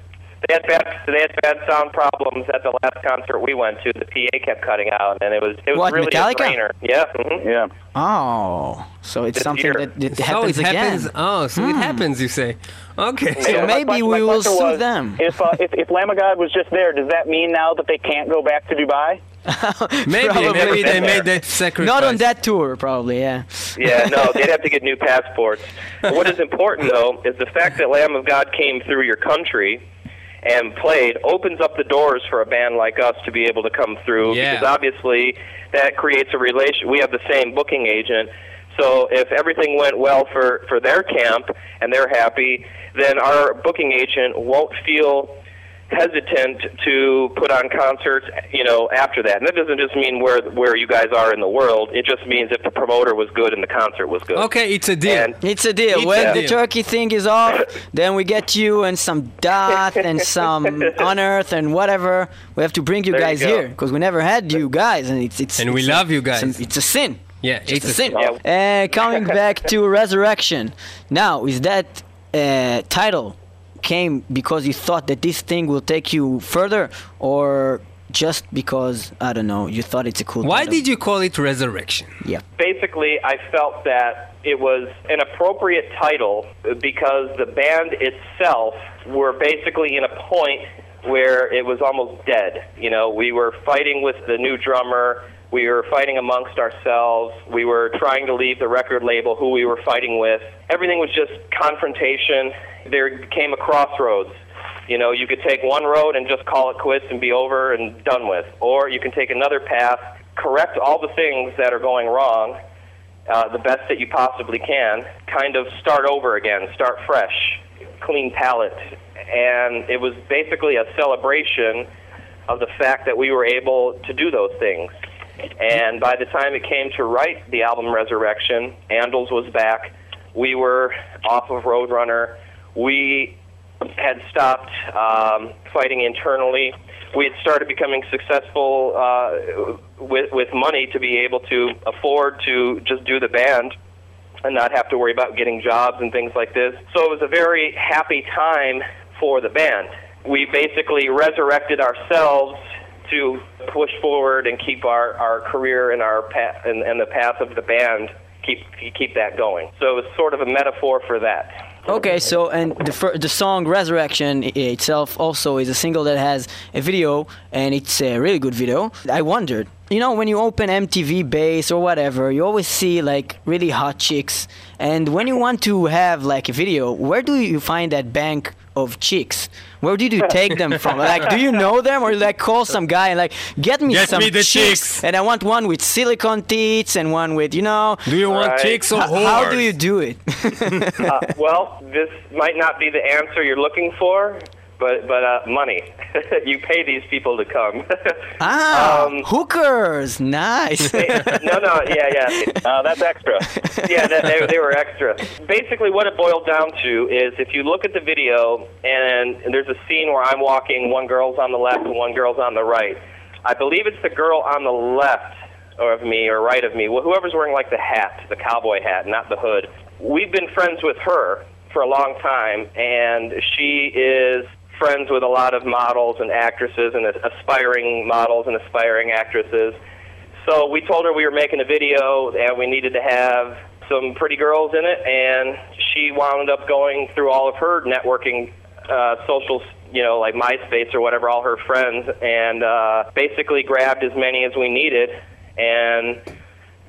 Had, They had bad they had bad sound problems at the last concert we went to. The PA kept cutting out, and it was it was What, really Metallica? a drainer. Yeah. mhm. Yeah. Oh, so it's This something year. that, that So happens again. Oh, so it happens. You say. Okay. So Yeah, my maybe question- we my will sue was, them. If, uh, if if Lamb of God was just there, does that mean now that they can't go back to Dubai? maybe Probably. maybe they been made there. that sacrifice. Not on that tour, probably. Yeah. Yeah, no, they'd have to get new passports. What is important, though, is the fact that Lamb of God came through your country and played opens up the doors for a band like us to be able to come through Yeah. because obviously that creates a relation. We have the same booking agent. So if everything went well for, for their camp and they're happy, then our booking agent won't feel hesitant to put on concerts, you know, after that. And that doesn't just mean where where you guys are in the world. It just means if the promoter was good and the concert was good. Okay, it's a deal. And It's a deal. It's when a the deal. turkey thing is off, then we get you and some dot and some unearth and whatever. We have to bring you There guys go. here because we never had you guys, and it's it's. And we a- love you guys. It's a, it's a sin. yeah, Just it's a sin. Yeah. Uh, coming back to resurrection. Now, is that uh, title came because you thought that this thing will take you further, or just because I don't know, you thought it's a cool? Why title? did you call it Resurrection? Yeah. basically, I felt that it was an appropriate title because the band itself were basically in a point where it was almost dead. You know, we were fighting with the new drummer. We were fighting amongst ourselves. We were trying to leave the record label who we were fighting with. Everything was just confrontation. There came a crossroads. You know, you could take one road and just call it quits and be over and done with. Or you can take another path, correct all the things that are going wrong, uh, the best that you possibly can, kind of start over again, start fresh, clean palette. And it was basically a celebration of the fact that we were able to do those things. And by the time it came to write the album Resurrection, Andols was back. We were off of Roadrunner. We had stopped um, fighting internally. We had started becoming successful uh, with with money to be able to afford to just do the band and not have to worry about getting jobs and things like this. So it was a very happy time for the band. We basically resurrected ourselves to push forward and keep our, our career and our path and, and the path of the band keep keep that going. So it was sort of a metaphor for that. Okay, so and the fir- the song Resurrection itself also is a single that has a video, and it's a really good video. I wondered, you know, when you open MTV Base or whatever, you always see like really hot chicks, and when you want to have like a video, where do you find that bank of chicks? Where did you take them from? Like, do you know them, or like call some guy and like get me Get some me the chicks. and I want one with silicone teats and one with you know. Do you want Right. chicks or whores? how do you do it? Uh, well, this might not be the answer you're looking for, but but uh, money. you pay these people to come. ah, Um, hookers, nice. no, no, yeah, yeah. Uh, that's extra. yeah, that, they, they were extra. Basically, what it boiled down to is if you look at the video and there's a scene where I'm walking, one girl's on the left and one girl's on the right. I believe it's the girl on the left of me or right of me, wh- whoever's wearing like the hat, the cowboy hat, not the hood. We've been friends with her for a long time, and she is friends with a lot of models and actresses and aspiring models and aspiring actresses. So we told her we were making a video and we needed to have some pretty girls in it, and she wound up going through all of her networking uh, socials, you know, like MySpace or whatever, all her friends, and uh, basically grabbed as many as we needed, and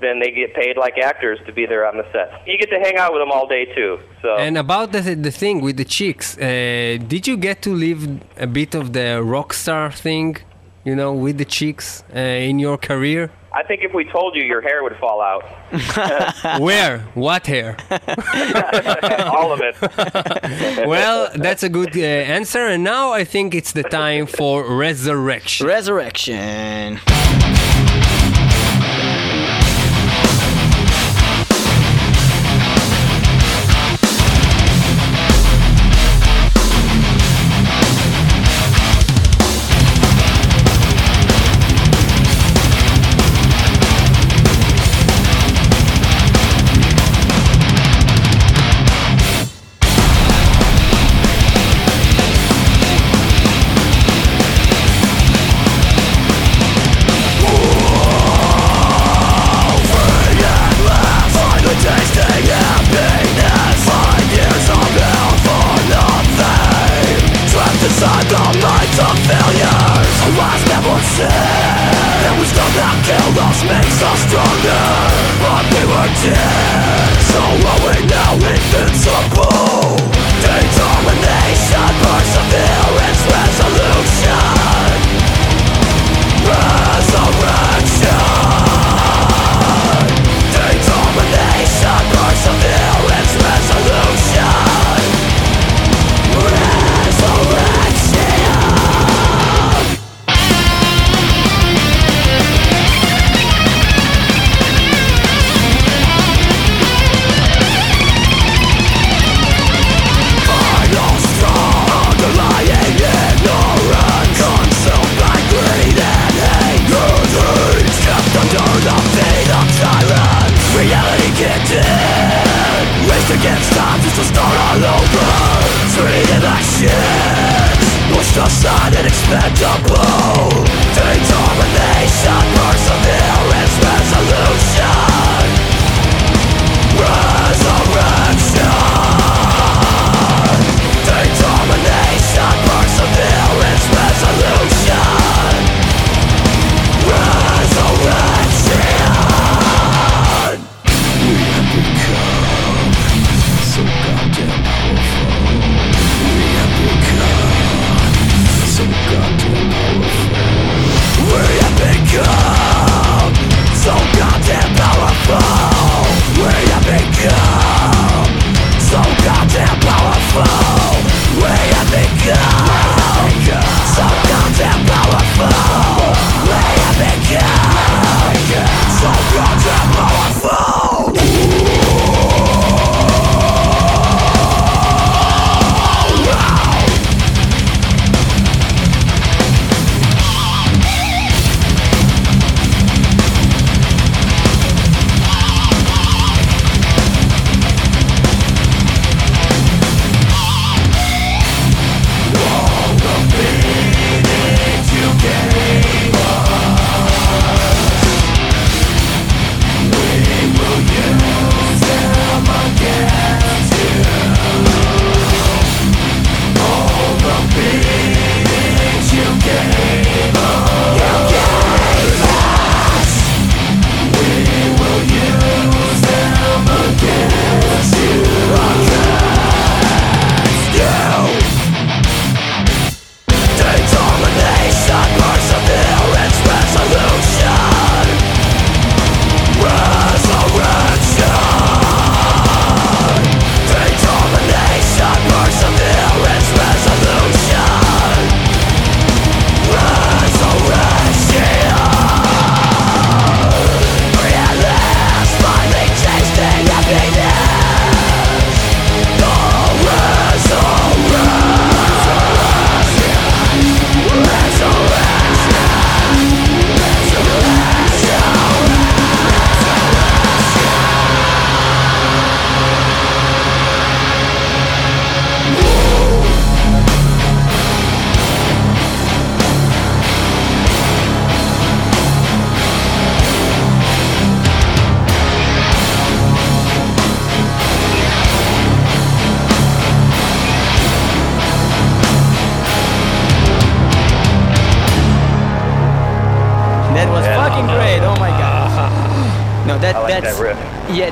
then they get paid like actors to be there on the set. You get to hang out with them all day too. So And about the the thing with the chicks, uh, did you get to live a bit of the rock star thing, you know, with the chicks uh, in your career? I think if we told you, your hair would fall out, Where? What hair? all of it. well, that's a good uh, answer. And now I think it's the time for resurrection. Resurrection.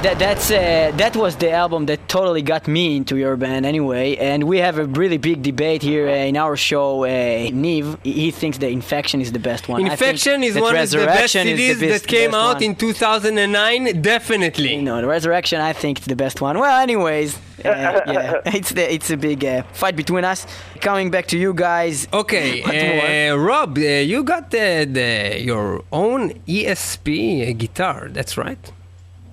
That that's uh, that was the album that totally got me into your band anyway. And we have a really big debate here uh, in our show. Uh, Neve, he he thinks the Infection is the best one. Infection is that one of the best Resurrection is the best- that came out one. in 2009. Definitely. You know, the Resurrection, I think, is the best one. Well, anyways, uh, yeah, it's the it's a big uh, fight between us. Coming back to you guys. Okay, uh, Rob, uh, you got the, the, your own ESP guitar. That's right.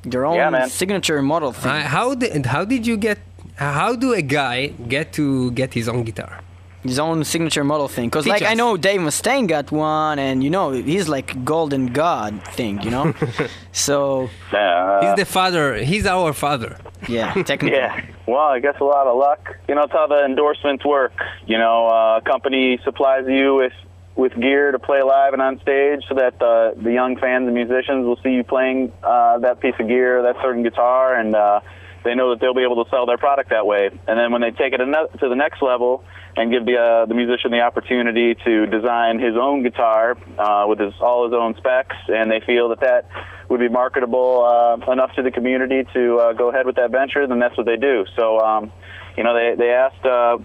Your own Yeah, signature model thing. Uh, how did how did you get? How do a guy get to get his own guitar? his own signature model thing. Because Teach like I know Dave Mustaine got one, and you know he's like golden god thing, you know. so Yeah, He's uh, the father. He's our father. yeah, technically. yeah. Well, I guess a lot of luck. You know, it's how the endorsements work. You know, uh, a company supplies you with with gear to play live and on stage, so that the the young fans and musicians will see you playing uh, that piece of gear, that certain guitar, and uh, they know that they'll be able to sell their product that way. And then when they take it to the next level and give the uh, the musician the opportunity to design his own guitar uh, with his all his own specs, and they feel that that would be marketable uh, enough to the community to uh, go ahead with that venture, then that's what they do. So, um, you know, they they asked. Uh,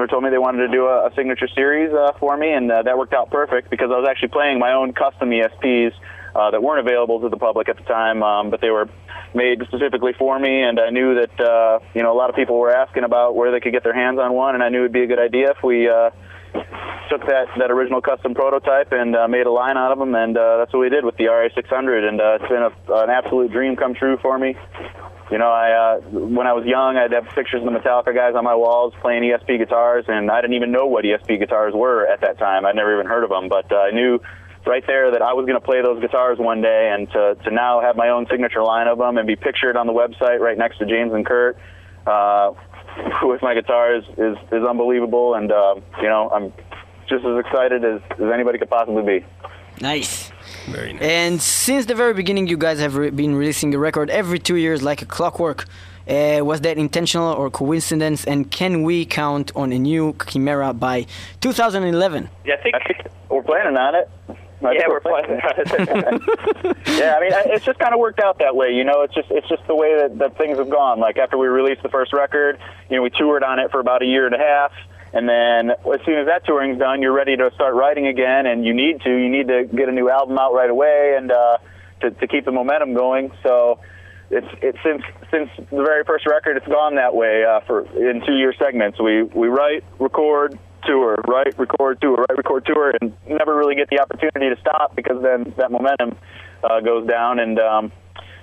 they told me they wanted to do a, a signature series uh, for me, and uh, that worked out perfect because I was actually playing my own custom ESPs uh, that weren't available to the public at the time, um, but they were made specifically for me, and I knew that uh, you know a lot of people were asking about where they could get their hands on one, and I knew it'd be a good idea if we uh, took that that original custom prototype and uh, made a line out of them, and uh, that's what we did with the RA600, and uh, it's been a, an absolute dream come true for me. You know, I uh, when I was young, I'd have pictures of the Metallica guys on my walls playing ESP guitars, and I didn't even know what ESP guitars were at that time. I'd never even heard of them, but uh, I knew right there that I was going to play those guitars one day, and to to now have my own signature line of them and be pictured on the website right next to James and Kirk uh, with my guitars is is unbelievable, and uh, you know I'm just as excited as, as anybody could possibly be. Nice. Very nice. And since the very beginning, you guys have re- been releasing a record every two years like a clockwork. Uh, was that intentional or coincidence? And can we count on a new Chimaira by 2011? Yeah, I think. I think we're planning on it. I Yeah, think we're planning on it. yeah, I mean, it's just kind of worked out that way. You know, it's just it's just the way that, that things have gone. Like after we released the first record, you know, we toured on it for about a year and a half, and then as soon as that touring's done, you're ready to start writing again, and you need to you need to get a new album out right away, and uh, to to keep the momentum going. So. It's it's since since the very first record, it's gone that way uh, for in two year segments. We we write, record, tour, write, record, tour, write, record, tour, and never really get the opportunity to stop because then that momentum uh, goes down. And um,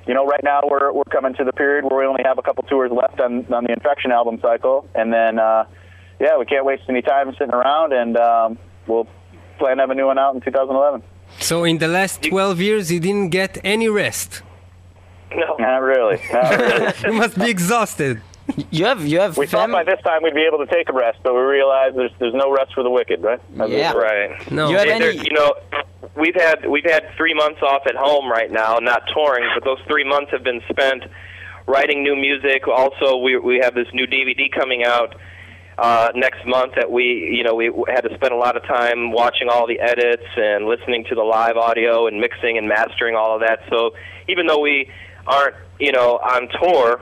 you know, right now we're we're coming to the period where we only have a couple tours left on on the Infection album cycle, and then uh, yeah, we can't waste any time sitting around, and um, we'll plan to have a new one out in 2011. So in the last 12 years, you didn't get any rest. no. Not really. Not really. You must be exhausted. You have you have we thought by this time we'd be able to take a rest, but we realized there's there's no rest for the wicked, right? That's Yeah. Right. No. You have there- any- you know, we've had we've had three months off at home right now, not touring, but those three months have been spent writing new music. Also, we we have this new DVD coming out uh, next month that we you know we had to spend a lot of time watching all the edits and listening to the live audio and mixing and mastering all of that. So even though we aren't you know on tour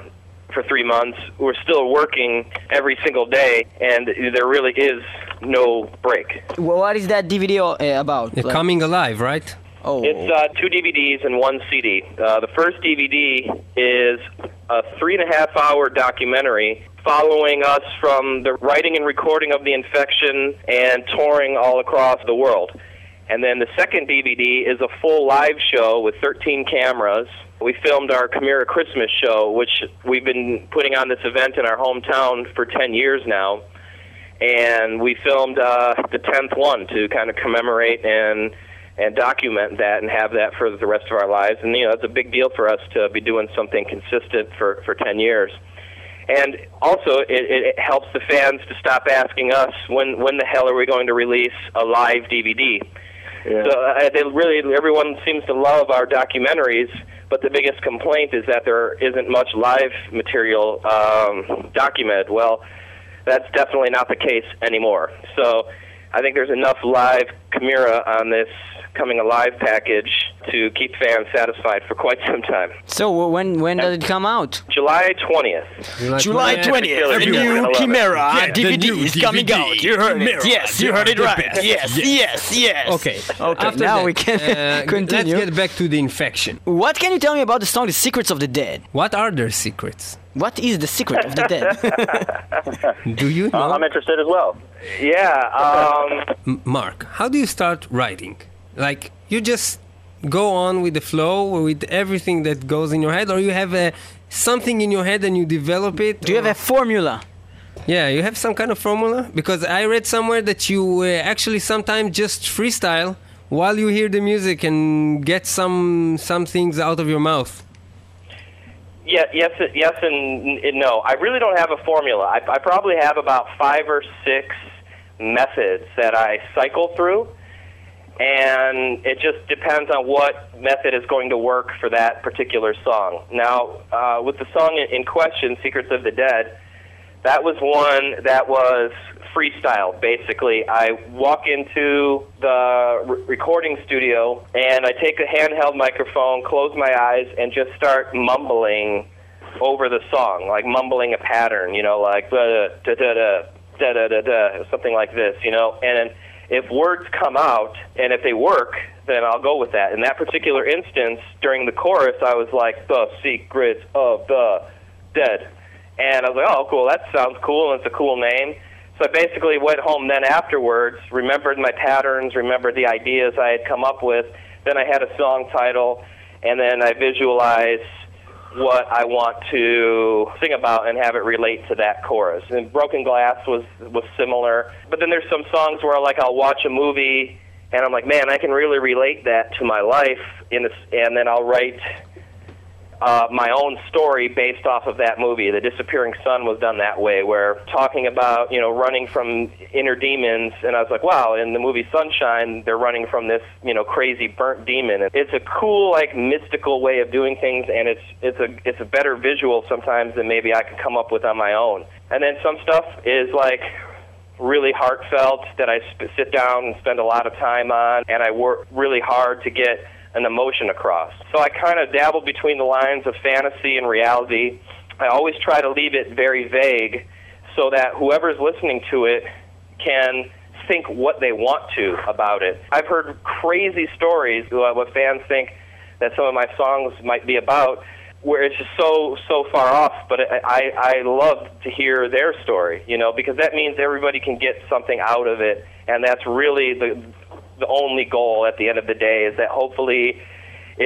for three months, we're still working every single day, and there really is no break. Wh- what is that DVD uh, about? You're Like- coming alive, right? oh, It's uh, two DVDs and one CD. Uh, the first DVD is a three and a half hour documentary following us from the writing and recording of the infection and touring all across the world. And then the second DVD is a full live show with 13 cameras. We filmed our Chimaira Christmas show, which we've been putting on this event in our hometown for 10 years now. And we filmed uh, the 10th one to kind of commemorate and and document that and have that for the rest of our lives. And you know, it's a big deal for us to be doing something consistent for for 10 years. And also, it, it helps the fans to stop asking us when when the hell are we going to release a live DVD. Yeah. So uh, they really everyone seems to love our documentaries, but the biggest complaint is that there isn't much live material um, documented. Well, that's definitely not the case anymore. So I think there's enough live Chimaira on this coming alive package to keep fans satisfied for quite some time. so wh- when when does it come out? July 20th. July 20th, Killer a people are gonna new. Chimaira Yeah, DVD new is coming DVD. out. You heard it. Yes, you heard it right. best. Yes, yes, yes. Okay. Okay, After now that, we can uh, continue. Let's get back to the infection. What can you tell me about the song The Secrets of the Dead? What are their secrets? What is the secret of the dead? Do you know? Uh, I'm interested as well. Yeah, um, M- Mark, how do you start writing? Like you just go on with the flow with everything that goes in your head, or you have a something in your head and you develop it? Do you have a formula? Yeah, you have some kind of formula because I read somewhere that you uh, actually sometimes just freestyle while you hear the music and get some some things out of your mouth. Yeah, yes, yes, and n- no. I really don't have a formula. I, I probably have about five or six methods that I cycle through, and it just depends on what method is going to work for that particular song. Now, uh, with the song in- question, Secrets of the Dead, that was one that was freestyle, basically. I walk into the re- recording studio and I take a handheld microphone, close my eyes, and just start mumbling over the song, like mumbling a pattern, you know, like da da da da da da da da, something like this, you know. And if words come out and if they work, then I'll go with that. In that particular instance, during the chorus, I was like, "The secrets of the dead," and I was like, "Oh, cool, that sounds cool, and it's a cool name." So I basically went home then afterwards, remembered my patterns, remembered the ideas I had come up with. Then I had a song title, and then I visualized what I want to sing about and have it relate to that chorus. And Broken Glass was was similar. But then there's some songs where like I'll watch a movie and I'm like, man, I can really relate that to my life in this, and then I'll write uh, my own story based off of that movie. The Disappearing Sun was done that way, where talking about you know running from inner demons, and I was like, wow. In the movie Sunshine, they're running from this you know crazy burnt demon. It's a cool like mystical way of doing things, and it's it's a it's a better visual sometimes than maybe I could come up with on my own. And then some stuff is like really heartfelt that I sp- sit down and spend a lot of time on, and I work really hard to get an emotion across. So I kind of dabble between the lines of fantasy and reality. I always try to leave it very vague so that whoever's listening to it can think what they want to about it. I've heard crazy stories uh, what fans think that some of my songs might be about where it's just so so far off but I, I I love to hear their story you know because that means everybody can get something out of it and that's really the the only goal at the end of the day is that hopefully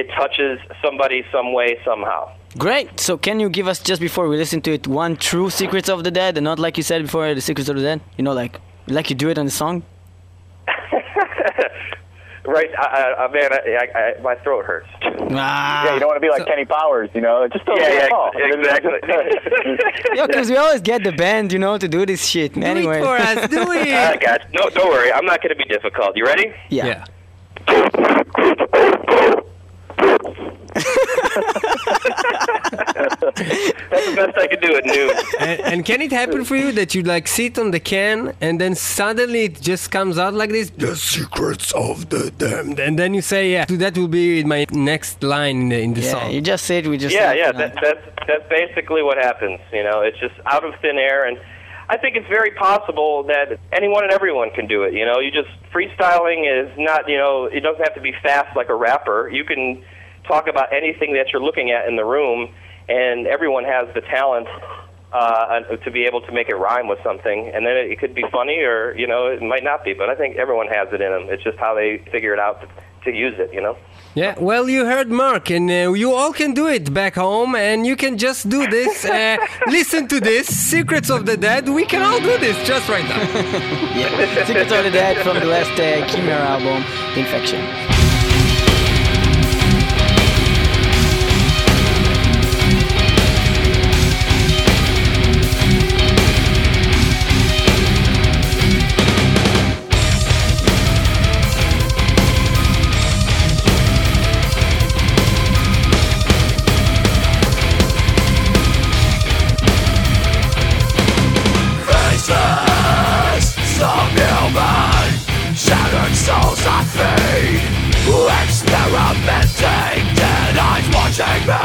it touches somebody some way somehow Great. So can you give us just before we listen to it one true Secrets of the Dead and not like you said before the Secrets of the Dead? You know, like like you do it on the song. right I, I, I- man I, I, I, my throat hurts Ah. Yeah, you don't want to be like Kenny Powers, you know. Just don't Yeah, yeah, call. exactly. Yeah, because we always get the band, you know, to do this shit. Do anyway. it for us, do it! got you. no don't worry I'm not going to be difficult you ready Yeah. yeah. That's the best I could do at noon and, and can it happen for you that you like sit on the can and then suddenly it just comes out like this? The secrets of the damned. And then you say, yeah, that will be my next line in the, in the Yeah, song. you just said we just. yeah, yeah, that, that's that's basically what happens. You know, it's just out of thin air, and I think it's very possible that anyone and everyone can do it. You know, you just freestyling is not, you know, it doesn't have to be fast like a rapper. You can talk about anything that you're looking at in the room, and everyone has the talent uh, to be able to make it rhyme with something. And then it, it could be funny, or you know, it might not be. But I think everyone has it in them. It's just how they figure it out to, to use it. You know. Yeah, well, you heard Mark, and uh, you all can do it back home, and you can just do this. Uh, listen to this Secrets of the Dead. We can all do this just right now. yeah. Secrets of the Dead from the last uh, Chimaira album, The Infection. Take me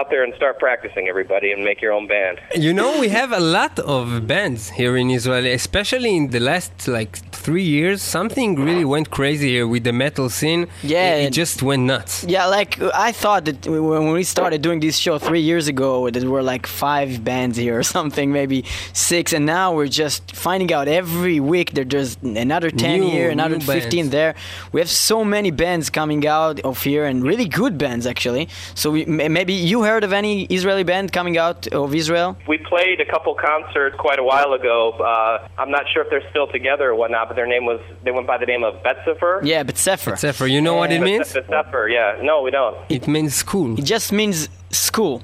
out there and start practicing, everybody, and make your own band. You know, we have a lot of bands here in Israel, especially in the last like three years. Something really went crazy here with the metal scene. Yeah, it, it just went nuts. Yeah, like I thought that when we started doing this show three years ago, there were like five bands here or something, maybe six, and now we're just finding out every week there's another ten New- here, another fifteen bands. there. We have so many bands coming out of here, and really good bands actually. So we, maybe you heard of any Israeli band coming out of Israel? We played a couple concerts quite a while ago. Uh, I'm not sure if they're still together or whatnot, but their name was they went by the name of Betzefer. Yeah, but Sefer. You know what it means? Betzefer, yeah. No, we don't. It means school. It just means school.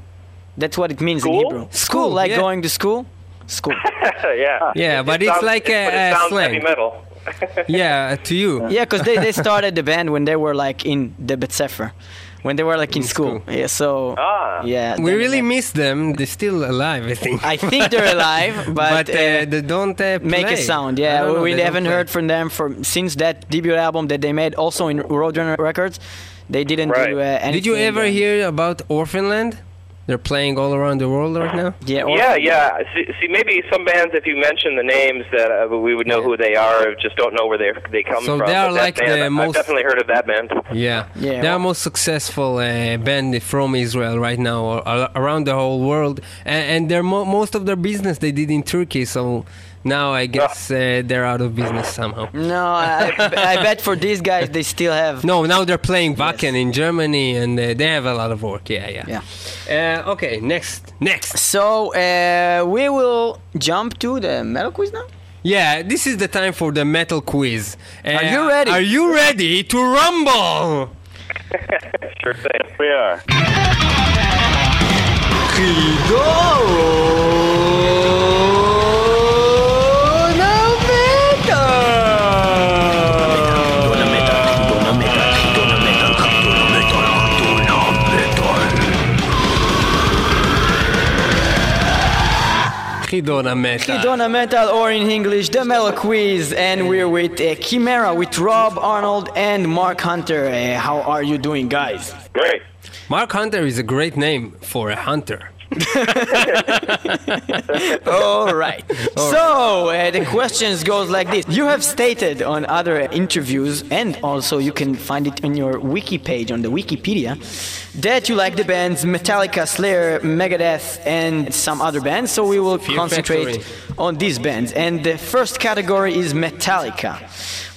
That's what it means School? in Hebrew. School, like yeah. going to school. School. yeah. Yeah, but It it's sounds- like a- but it a sounds slang. heavy metal. Yeah, to you. Yeah, because they, they started the band when they were like in the Bet Sefer, when they were like in, In school. school. Yeah, so Ah. yeah. We then- really miss them. They're still alive, I think. I think they're alive, but, but uh, uh, they don't uh, make a sound. Yeah, don't know, we haven't play. heard from them for since that debut album that they made, also in Roadrunner Records. They didn't Right. do uh, anything. Did you ever hear about Orphaned Land? They're playing all around the world right now. Yeah, or- Yeah, yeah. See, see, maybe some bands, if you mention the names, that uh, we would know who they are. Just don't know where they they come So from. So they are But like band, the I've most- definitely heard of that band. Yeah, Yeah, they are most successful uh, band from Israel right now, or, or around the whole world, and, and they're mo- most of their business they did in Turkey. So now I guess uh, they're out of business somehow. No, I, I bet for these guys they still have. No, now they're playing Wacken in Germany, and uh, they have a lot of work. Yeah, yeah. Yeah. Uh, okay, next, next. So uh, we will jump to the metal quiz now. Yeah, this is the time for the metal quiz. Uh, Are you ready? Are you ready to rumble? Sure thing. We are. Chidona Metal. Donna Metal, or in English, the Metal Quiz, and we're with uh, Chimaira, with Rob Arnold and Mark Hunter. Uh, how are you doing, guys? Great. Mark Hunter is a great name for a hunter. All right. So uh, the questions goes like this: You have stated on other interviews, and also you can find it on your wiki page on the Wikipedia, that you like the bands Metallica, Slayer, Megadeth, and some other bands. So we will Fear concentrate Factory. on these bands. And the first category is Metallica.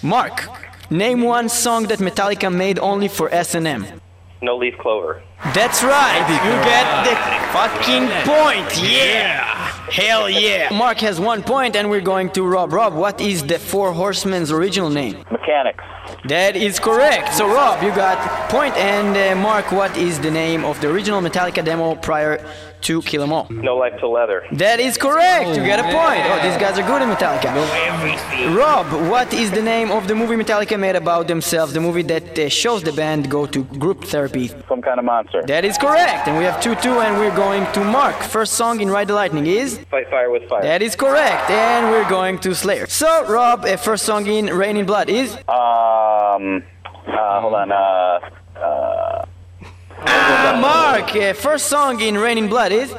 Mark, name one song that Metallica made only for S&M. No leaf clover. That's right. You get the fucking point. Yeah. Hell yeah! Mark has one point, and we're going to Rob. Rob, what is the Four Horsemen's original name? Mechanics. That is correct. So Rob, you got point, and uh, Mark, what is the name of the original Metallica demo prior to Kill 'Em All? No life to leather. That is correct. You get a point. Oh, these guys are good in Metallica. Rob, what is the name of the movie Metallica made about themselves? The movie that uh, shows the band go to group therapy. Some kind of monster. That is correct. And we have 2 2, and we're going to Mark. First song in Ride the Lightning is? Fight fire with fire. That is correct. And we're going to Slayer. So, Rob, uh, first song in Reign in Blood is? Um, uh, hold on. Uh, uh, Ah, Mark, uh, first song in Reign in Blood is?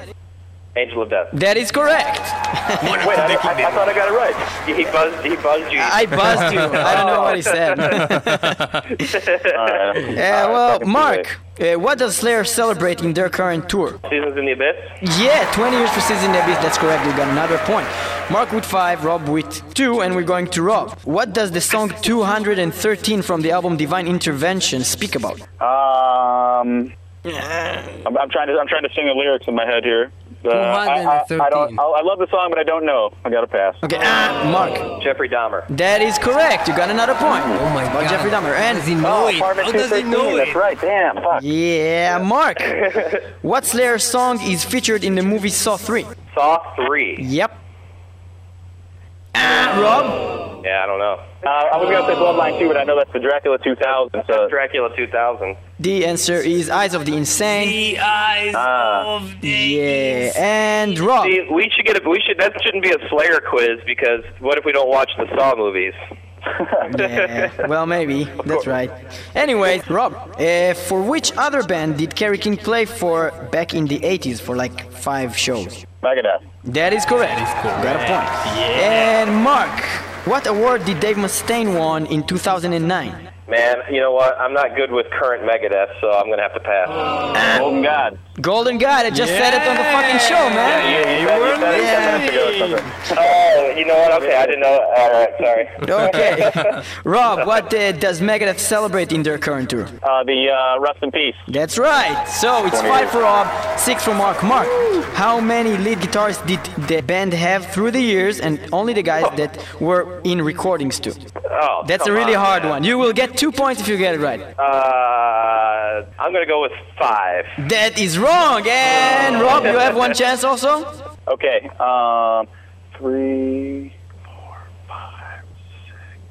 Angel of Death. That is correct. wait, I, I, I thought I got it right. He buzzed. He buzzed you. I buzzed you. I don't know what he said. All right. Yeah, well, Mark, uh, what does Slayer celebrate in their current tour? Seasons in the Abyss. Yeah, 20 years for Season Abyss, that's correct, you got another point. Mark with 5, Rob with 2, and we're going to Rob. What does the song 213 from the album Divine Intervention speak about? Um, I'm, I'm trying to I'm trying to sing the lyrics in my head here. Uh, I, I, I don't. I, I love the song, but I don't know. I got to pass. Okay, ah, Mark. Jeffrey Dahmer. That is correct, you got another point. Oh my About god. Jeffrey Dahmer. How does he And know Oh, it? How does he know That's it? right. Damn. Fuck. yeah, Mark. what Slayer song is featured in the movie Saw 3? Saw three. Yep. Ah, Rob? Yeah, I don't know. Uh, I was gonna say Bloodline too, but I know that's the Dracula 2000. So Dracula 2000. The answer is Eyes of the Insane. The eyes Ah. of the Yeah, and Rob. See, we should get a. We should. That shouldn't be a Slayer quiz because what if we don't watch the Saw movies? Yeah, well, maybe. That's right. Anyway, Rob, uh, for which other band did Kerry King play for back in the 80s for like five shows? Megadeth. That is correct. Got a point. And Mark, what award did Dave Mustaine won in 2009? Man, you know what? I'm not good with current Megadeth, so I'm gonna have to pass. Golden God. Golden God. I just said it on the fucking show, man. You, you, said, you said it ago or something. Oh, you know what? Okay, I didn't know. All right, sorry. Okay. Rob, what uh, does Megadeth celebrate in their current tour? Uh, the uh, Rust in Peace. That's right. So it's five for Rob, six for Mark. Mark, how many lead guitarists did the band have through the years, and only the guys that were in recordings too? Oh, That's a really on, hard man. one. You will get two points if you get it right. Uh, I'm gonna go with five. That is wrong. And Rob, you have one chance also. Okay. Um, three, four, five, six.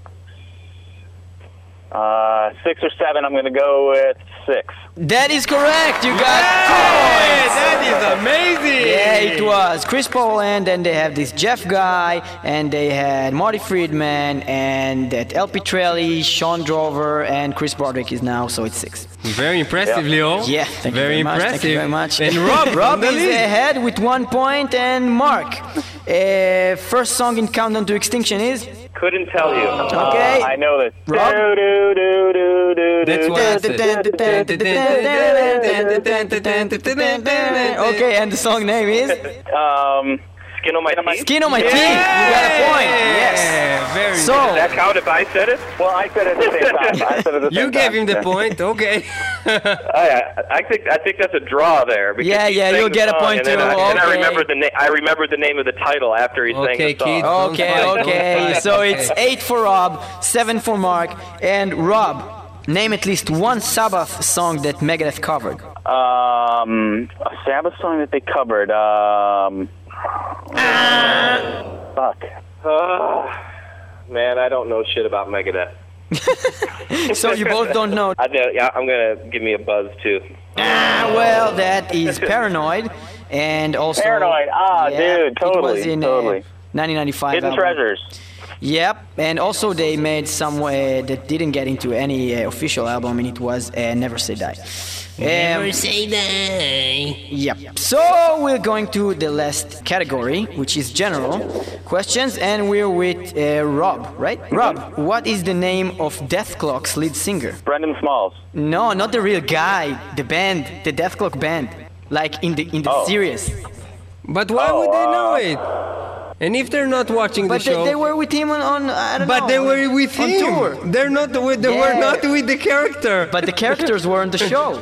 Uh, six or seven. I'm gonna go with six. That is correct. You got Hey, points. that is amazing! Yeah, it was Chris Paul, and then they have this Jeff guy, and they had Marty Friedman, and that Al Pitrelli, Sean Drover, and Chris Broderick is now, so it's six. Very impressive, Leo. Yeah, thank you very very much. impressive. Thank you very much. And Rob, Rob is ahead with one point, and Mark. Uh, first song in Countdown to Extinction is Couldn't tell you. okay. Uh, I know this. Rob? Do, do, do, do, do, That's what I said. Okay, and the song name is Um, Skin on my teeth. Skin on My Teeth. You got a point. Yes. Yeah, very So Does that count if I said it? well, I said it at the same time. I said it at the You gave time. him the point, okay. I, I think I think that's a draw there. Yeah, yeah, you'll get a song, point and then too. And I Okay. remembered the name. I remembered the name of the title after he sang Okay, the song. kids. Don't Okay, okay. So it's eight for Rob, seven for Mark, and Rob. Name at least one Sabbath song that Megadeth covered. Um, a Sabbath song that they covered. Um, fuck. Ah, man, I don't know shit about Megadeth. So you both don't know. I know, yeah, I'm gonna give me a buzz too. Ah, well, that is Paranoid, and also Paranoid. Ah, Yeah, dude, It was totally, in uh, totally. 1995. Hidden album. Treasures. Yep, and also they made some uh, that didn't get into any uh, official album, and it was uh, Never Say Die. Um, say die. Yep. So we're going to the last category, which is general questions, and we're with uh, Rob, right? Rob, what is the name of Dethklok's lead singer? Brendon Smalls. No, not the real guy. The band, the Death Clock band, like in the in the Oh. series. But why would they know it? And if they're not watching But the they, show, they were with him on, on I don't but know. they were with on him. tour. They're not with. They were not with the character. But the characters were on the show.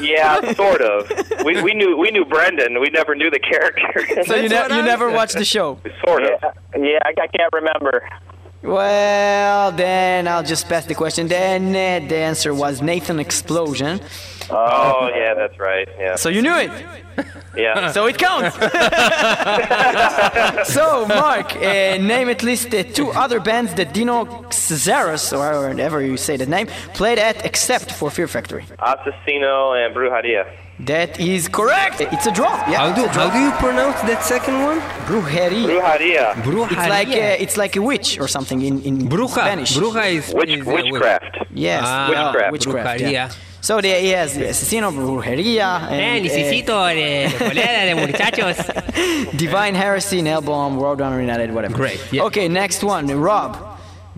Yeah, sort of. We we knew we knew Brendon. We never knew the character. So you, ne- you never watched the show. sort of. Yeah, yeah I, I can't remember. Well, then I'll just pass the question. Then uh, the answer was Nathan Explosion. Oh yeah, that's right. Yeah. So you knew it. Yeah. So it counts. so, Mark, uh, name at least uh, two other bands that Dino Cazares, or whatever you say the name, played at except for Fear Factory. Asesino and Brujeria. That is correct. It's a draw. Yeah. How do a draw. how do you pronounce that second one? Brujeria. Brujeria. Brujeria. It's like uh, it's like a witch or something in in Bruja. Spanish. Bruja is, Witch, is witchcraft. Yes. Ah, yeah, Witchcraft. witchcraft. Brujeria. Yeah. So there he has the Asesino, Brujeria, Eh, and uh, necesito de polera de muchachos. Divine Heresy, Nailbomb, Roadrunner United, whatever. Great, yeah. Okay, next one. Rob.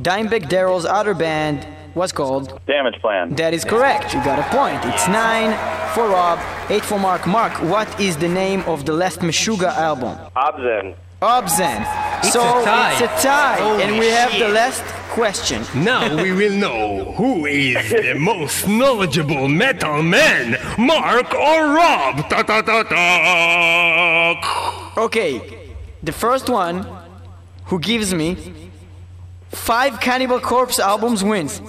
Dimebag Darrell's other band was called. Damageplan. That is correct. You got a point. It's nine for Rob, eight for Mark. Mark, what is the name of the last Meshuggah album? Obzen. Obzen. It's so a tie. it's a tie, Holy and we have the last question. Now we will know who is the most knowledgeable metal man, Mark or Rob. Ta ta ta ta. Okay, the first one who gives me five Cannibal Corpse albums wins.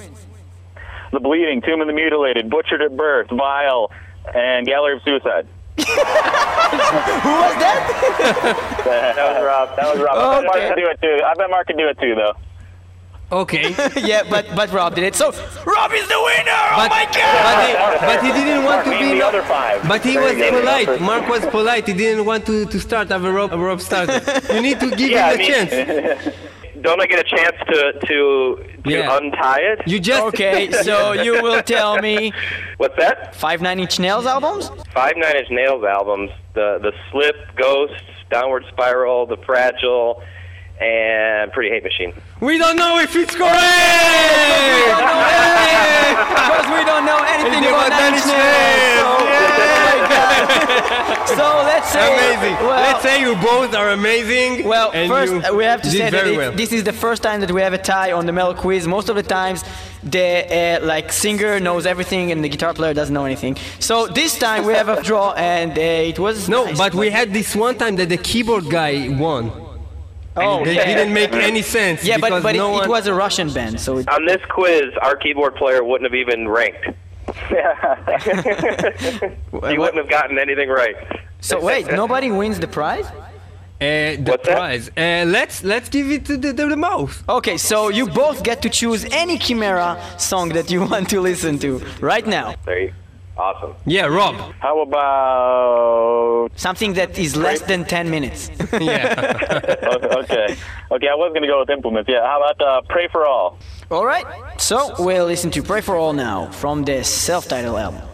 The Bleeding, Tomb of the Mutilated, Butchered at Birth, Vile, and Gallery of Suicide. Who was that? that was Rob. That was Rob. I bet Mark Okay. can do it too. I bet Mark can do it too, though. Okay. yeah, but but Rob did it. So Rob is the winner. oh But, my God! but, he, but he didn't want to be. the other five. But he was polite. Mark was polite. He didn't want to, to start. Have a Rob, a Rob started. You need to give Yeah, I him a mean- chance. Don't I get a chance to to to Yeah. untie it? You just Okay, so you will tell me What's that? five Nine Inch Nails albums? Five Nine Inch Nails albums. The the Slip, Ghosts, Downward Spiral, The Fragile, and Pretty Hate Machine. We don't know if it's correct. Because we don't know anything Anything about about Nine Inch Nails. So, so let's say Amazing. Well, Let's say you both are amazing. Well, and first you we have to say that well. this is the first time that we have a tie on the Metal Quiz. Most of the times, the uh, like singer knows everything and the guitar player doesn't know anything. So this time we have a draw, and uh, it was no, nice. but we had this one time that the keyboard guy won. Oh That yeah, didn't make any sense. yeah, but but no it, one... it was a Russian band, so it, On this quiz, our keyboard player wouldn't have even ranked. he wouldn't have gotten anything right. so wait, nobody wins the prize. Uh, the What's that? prize. Uh, let's let's give it to the, to the mouth. Okay, so you both get to choose any Chimaira song that you want to listen to right now. There you. Awesome. Yeah, Rob. How about? Something that is less than 10 minutes. Yeah. okay, okay. I was gonna go with implements. Yeah. How about uh, Pray for All? All right, so we'll listen to Pray for All now from the self titled album.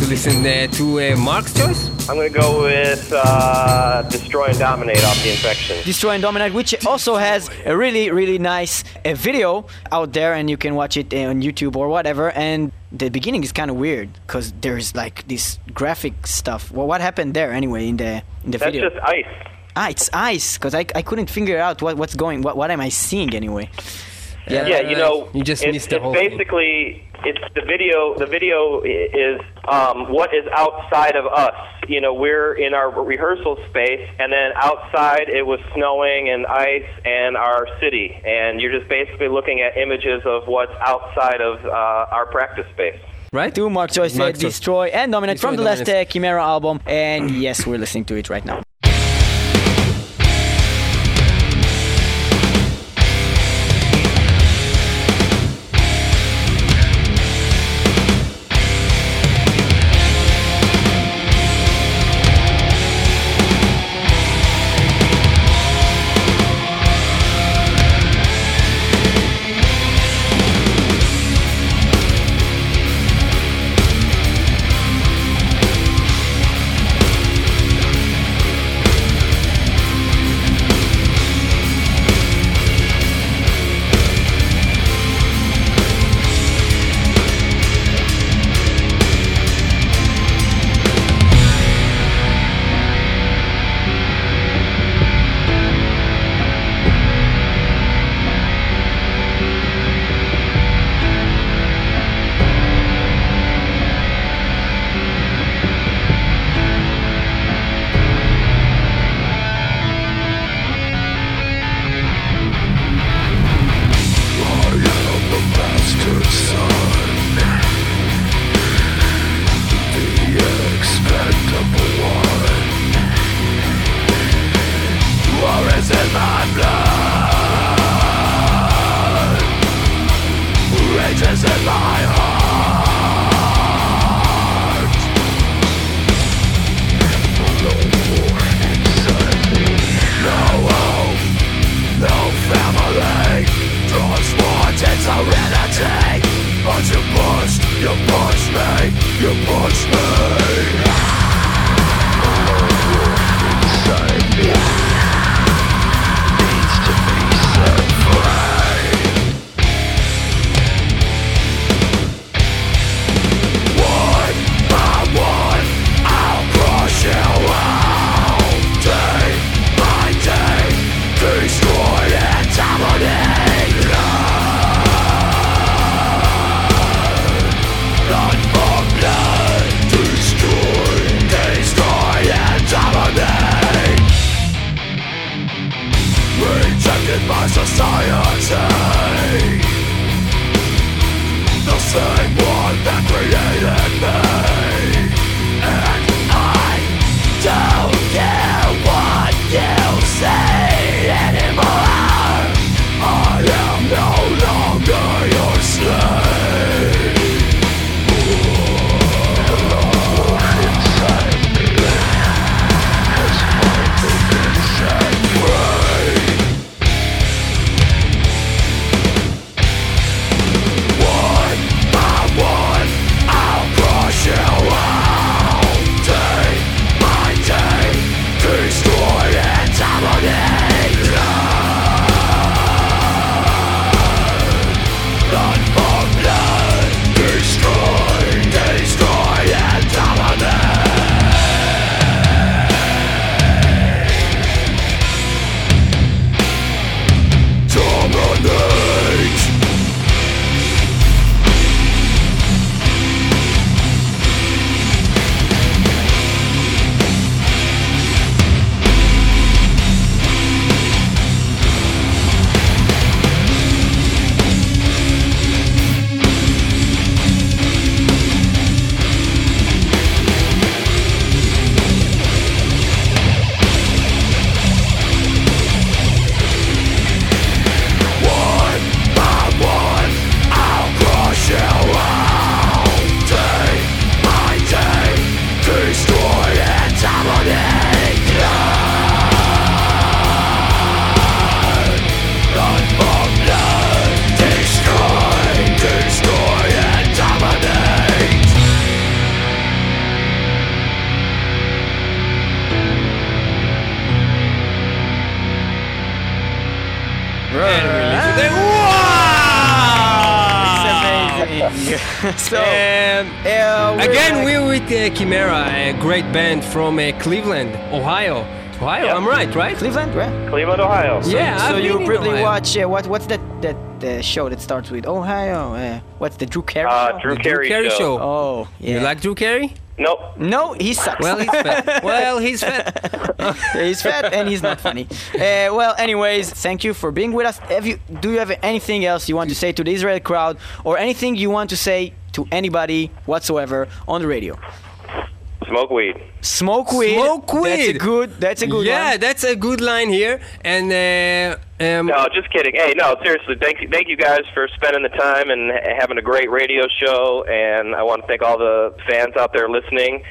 To listen uh, to uh, Mark's choice? I'm going to go with uh, Destroy and Dominate off the Infection. Destroy and Dominate, which also has a really, really nice uh, video out there, and you can watch it uh, on YouTube or whatever. And the beginning is kind of weird because there's like this graphic stuff. Well, what happened there anyway in the in the That's video? just ice. Ah, it's ice because I, I couldn't figure out what, what's going. What what am I seeing anyway? Yeah, Yeah, you know, you just it's, missed the it's whole thing. Basically it's the video. The video is um, what is outside of us. You know, we're in our rehearsal space, and then outside it was snowing and ice and our city, and you're just basically looking at images of what's outside of uh, our practice space. Right? Two Mark Choice Mark said Destroy and Dominate Destroy from the last Dominate. uh, Chimaira album, and yes, we're listening to it right now. Great band from uh, Cleveland, Ohio. Ohio, Yep. I'm right, right? Cleveland, right? Cleveland, Ohio. Yeah, So I've you been in probably Ohio. watch uh, what? What's that that uh, show that starts with Ohio? Uh, what's the Drew Carey Uh, show? Drew The Carey, Carey show. show. Oh, yeah. You like Drew Carey? Nope. No, he sucks. Well, he's fat. well, he's fat. he's fat and he's not funny. Uh, well, anyways, thank you for being with us. Have you, do you have anything else you want to say to the Israel crowd, or anything you want to say to anybody whatsoever on the radio? Smoke weed. Smoke weed. Smoke That's a weed. good. That's a good yeah, one. that's a good line here. And uh, um, No, just kidding. Hey, no, seriously, thank you, thank you guys for spending the time and having a great radio show. And I want to thank all the fans out there listening.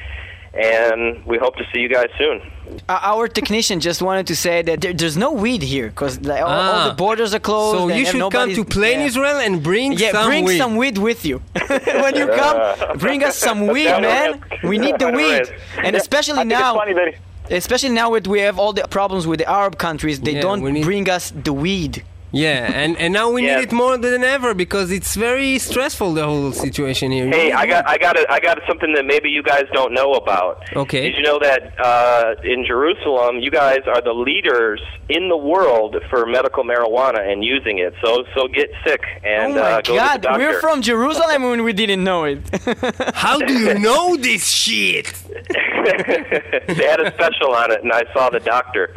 And we hope to see you guys soon. Uh, our technician just wanted to say that there, there's no weed here because all, all Ah. the borders are closed. so you should come to Plain yeah. Israel and bring Yeah, some bring weed. some weed with you. when you come, bring us some weed, man. We need the weed, risk. and especially now. funny that Especially now that we have all the problems with the Arab countries, they Yeah, don't need- bring us the weed. Yeah, and, and now we Yeah. need it more than ever because it's very stressful the whole situation here. Hey, I got, I got, a, I got something that maybe you guys don't know about. Okay. Did you know that uh, in Jerusalem, you guys are the leaders in the world for medical marijuana and using it? So, so get sick and oh my uh, go God, to the doctor. we're from Jerusalem when we didn't know it. How do you know this shit? they had a special on it, and I saw the doctor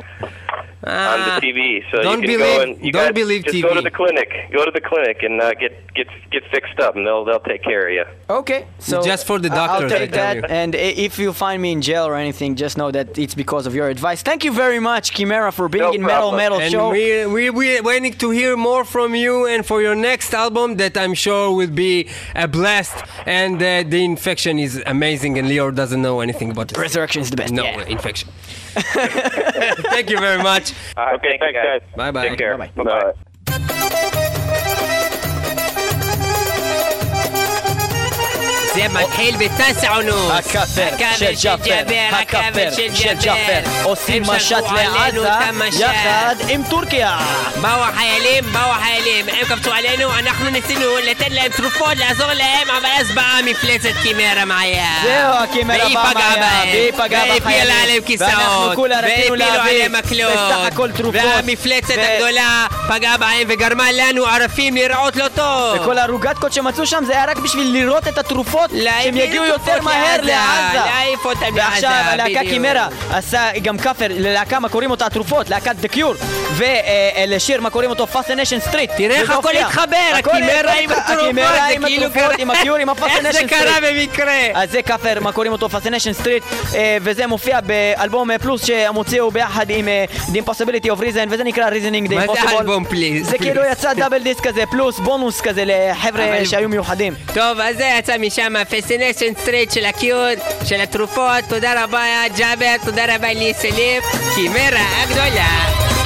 on the Ah, TV. So don't you can believe- go and you don't guys believe just TV. go to the clinic. Go to the clinic and uh, get get get fixed up, and they'll they'll take care of you. okay, so Just for the doctor. I'll take that. you. And if you find me in jail or anything, just know that it's because of your advice. Thank you very much, Chimaira, for being No in Metal problem. Metal and Show. we we we waiting to hear more from you and for your next album that I'm sure will be a blast. And uh, the infection is amazing, and Leo doesn't know anything about this. Resurrection is the best. No yeah. infection. Thank you very much. All right, Okay, thanks, thanks, guys. Bye bye. Take care. Bye-bye. Bye-bye. لما تحيل بالتاسع ونص هكفر شيل جعفر هكفر شيل جعفر أسيم مشات لعزة يخد إم تركيا باو حياليم باو حياليم إم كبتو علينا אנחנו ניסינו לתת להם תרופות, לעזור להם, אבל אז באה מפלצת קימרה מעיה. זהו, הקימרה באה מעיה. והיא פגעה בהם. והיא פגעה בחיילים. והפילה עליהם כיסאות. והפילו עליהם מקלות. והמפלצת הגדולה פגעה בהם וגרמה לנו ערפים לראות לא טוב. וכל הרוגתקות שמצאו שם זה היה רק בשביל לראות את התרופות שהם יגיעו יותר מהר לעזה. להעיף אותם לעזה, ועכשיו הלהקה. קימרה עשה גם כאפר ללהקה מה קוראים אותה התרופות, להקת דה קיור, ולשיר מה קוראים אותו פאסטניישן סטריט. תראה איך הכל התחבר, הקימרה עם התרופות, הקימרה זה עם כאילו התרופות, עם הקיור, עם איך הפאסטניישן זה סטריט. קרה במקרה? אז זה כאפר, מה קוראים אותו פאסטניישן סטריט, וזה מופיע באלבום אה, פלוס שהם הוציאו ביחד עם אה, The Impossibility of Reason, וזה נקרא Reasoning the מה זה Impossible. אלבום פליז? זה כאילו יצא דאבל דיסק כזה, פלוס בונוס כזה לחבר'ה שהיו מיוחדים. טוב, אז זה יצא משם, פסיניישן סטריט של הקיוט, של התרופות, תודה רבה ג'אבר, תודה רבה לי סלים, קימרה הגדולה.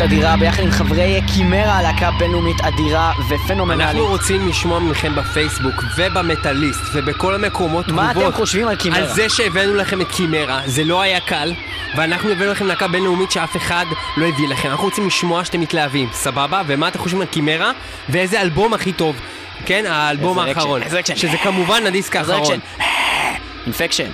תוכנית אדירה, ביחד עם חברי קימרה, הלהקה בינלאומית אדירה ופנומנלית. אנחנו רוצים לשמוע מכם בפייסבוק ובמטאליסט ובכל המקומות מה תגובות אתם חושבים על קימרה? על זה שהבאנו לכם את קימרה, זה לא היה קל ואנחנו הבאנו לכם להקה בינלאומית שאף אחד לא הביא לכם אנחנו רוצים לשמוע שאתם מתלהבים, סבבה? ומה אתם חושבים על קימרה? ואיזה אלבום הכי טוב כן, האלבום איזה האחרון איזה אקשן. שזה כמובן הדיסק האחרון אינפקשן.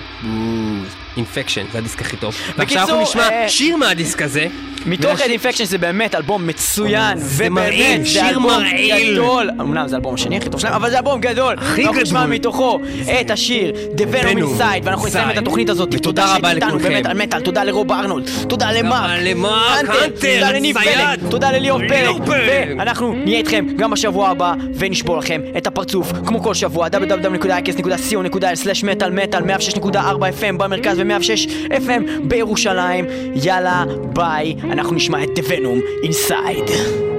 אינפקשן, זה הדיסק הכי טוב ועכשיו בקיצור, אנחנו נשמע אה, שיר מהדיסק הזה מתוך את אינפקשן זה באמת אלבום מצוין, ובאמת זה אלבום. גדול. אמנם זה האלבום השני הכי טוב שלהם, אבל זה אלבום גדול. הכי אנחנו נשמע גדול. מתוכו את השיר The Venom Inside, ואנחנו נסיים את. התוכנית הזאת. ותודה תודה רבה לכולכם. באמת על מטאל, תודה לרוב ארנולד, תודה למרק, תודה לניב. פלג, תודה לליאור ליאור פלג. ואנחנו נהיה איתכם גם בשבוע הבא, ונשבור לכם את הפרצוף, כמו כל שבוע, www.icast.co.il/מטאל מטאל 106.4 FM במרכז ו-106 FM בירושלים. יאללה, ביי, אנחנו נשמע את The Venom Inside.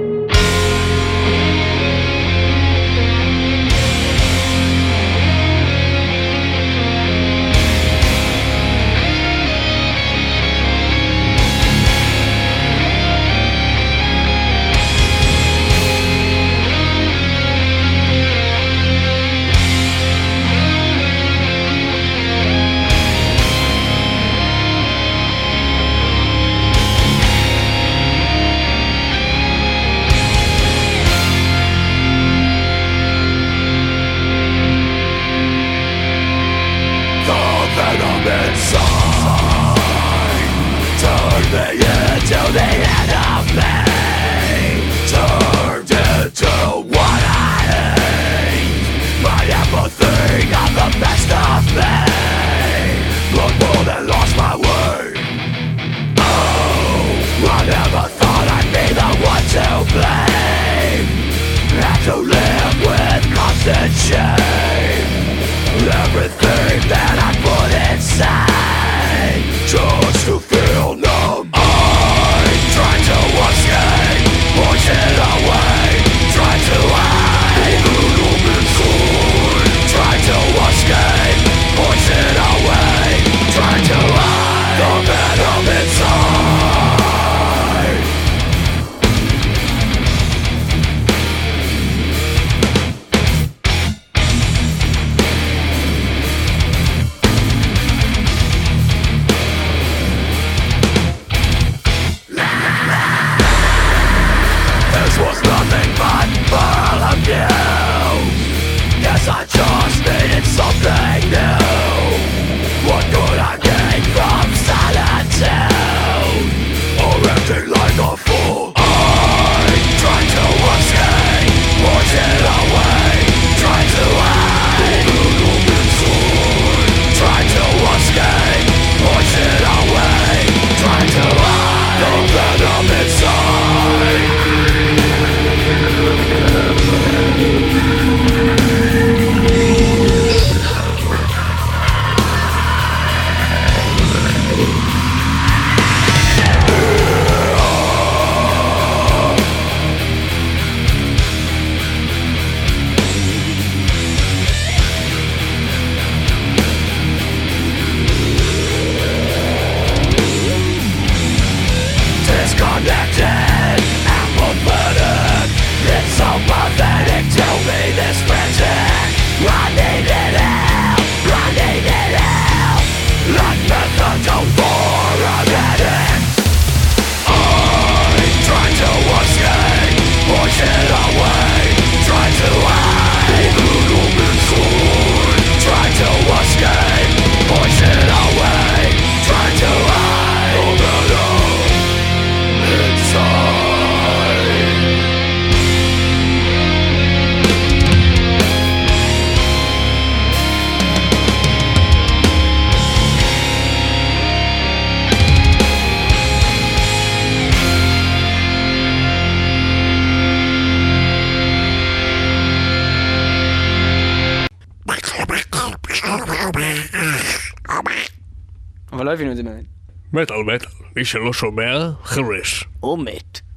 מי שלא שומע, חרש. הוא מת.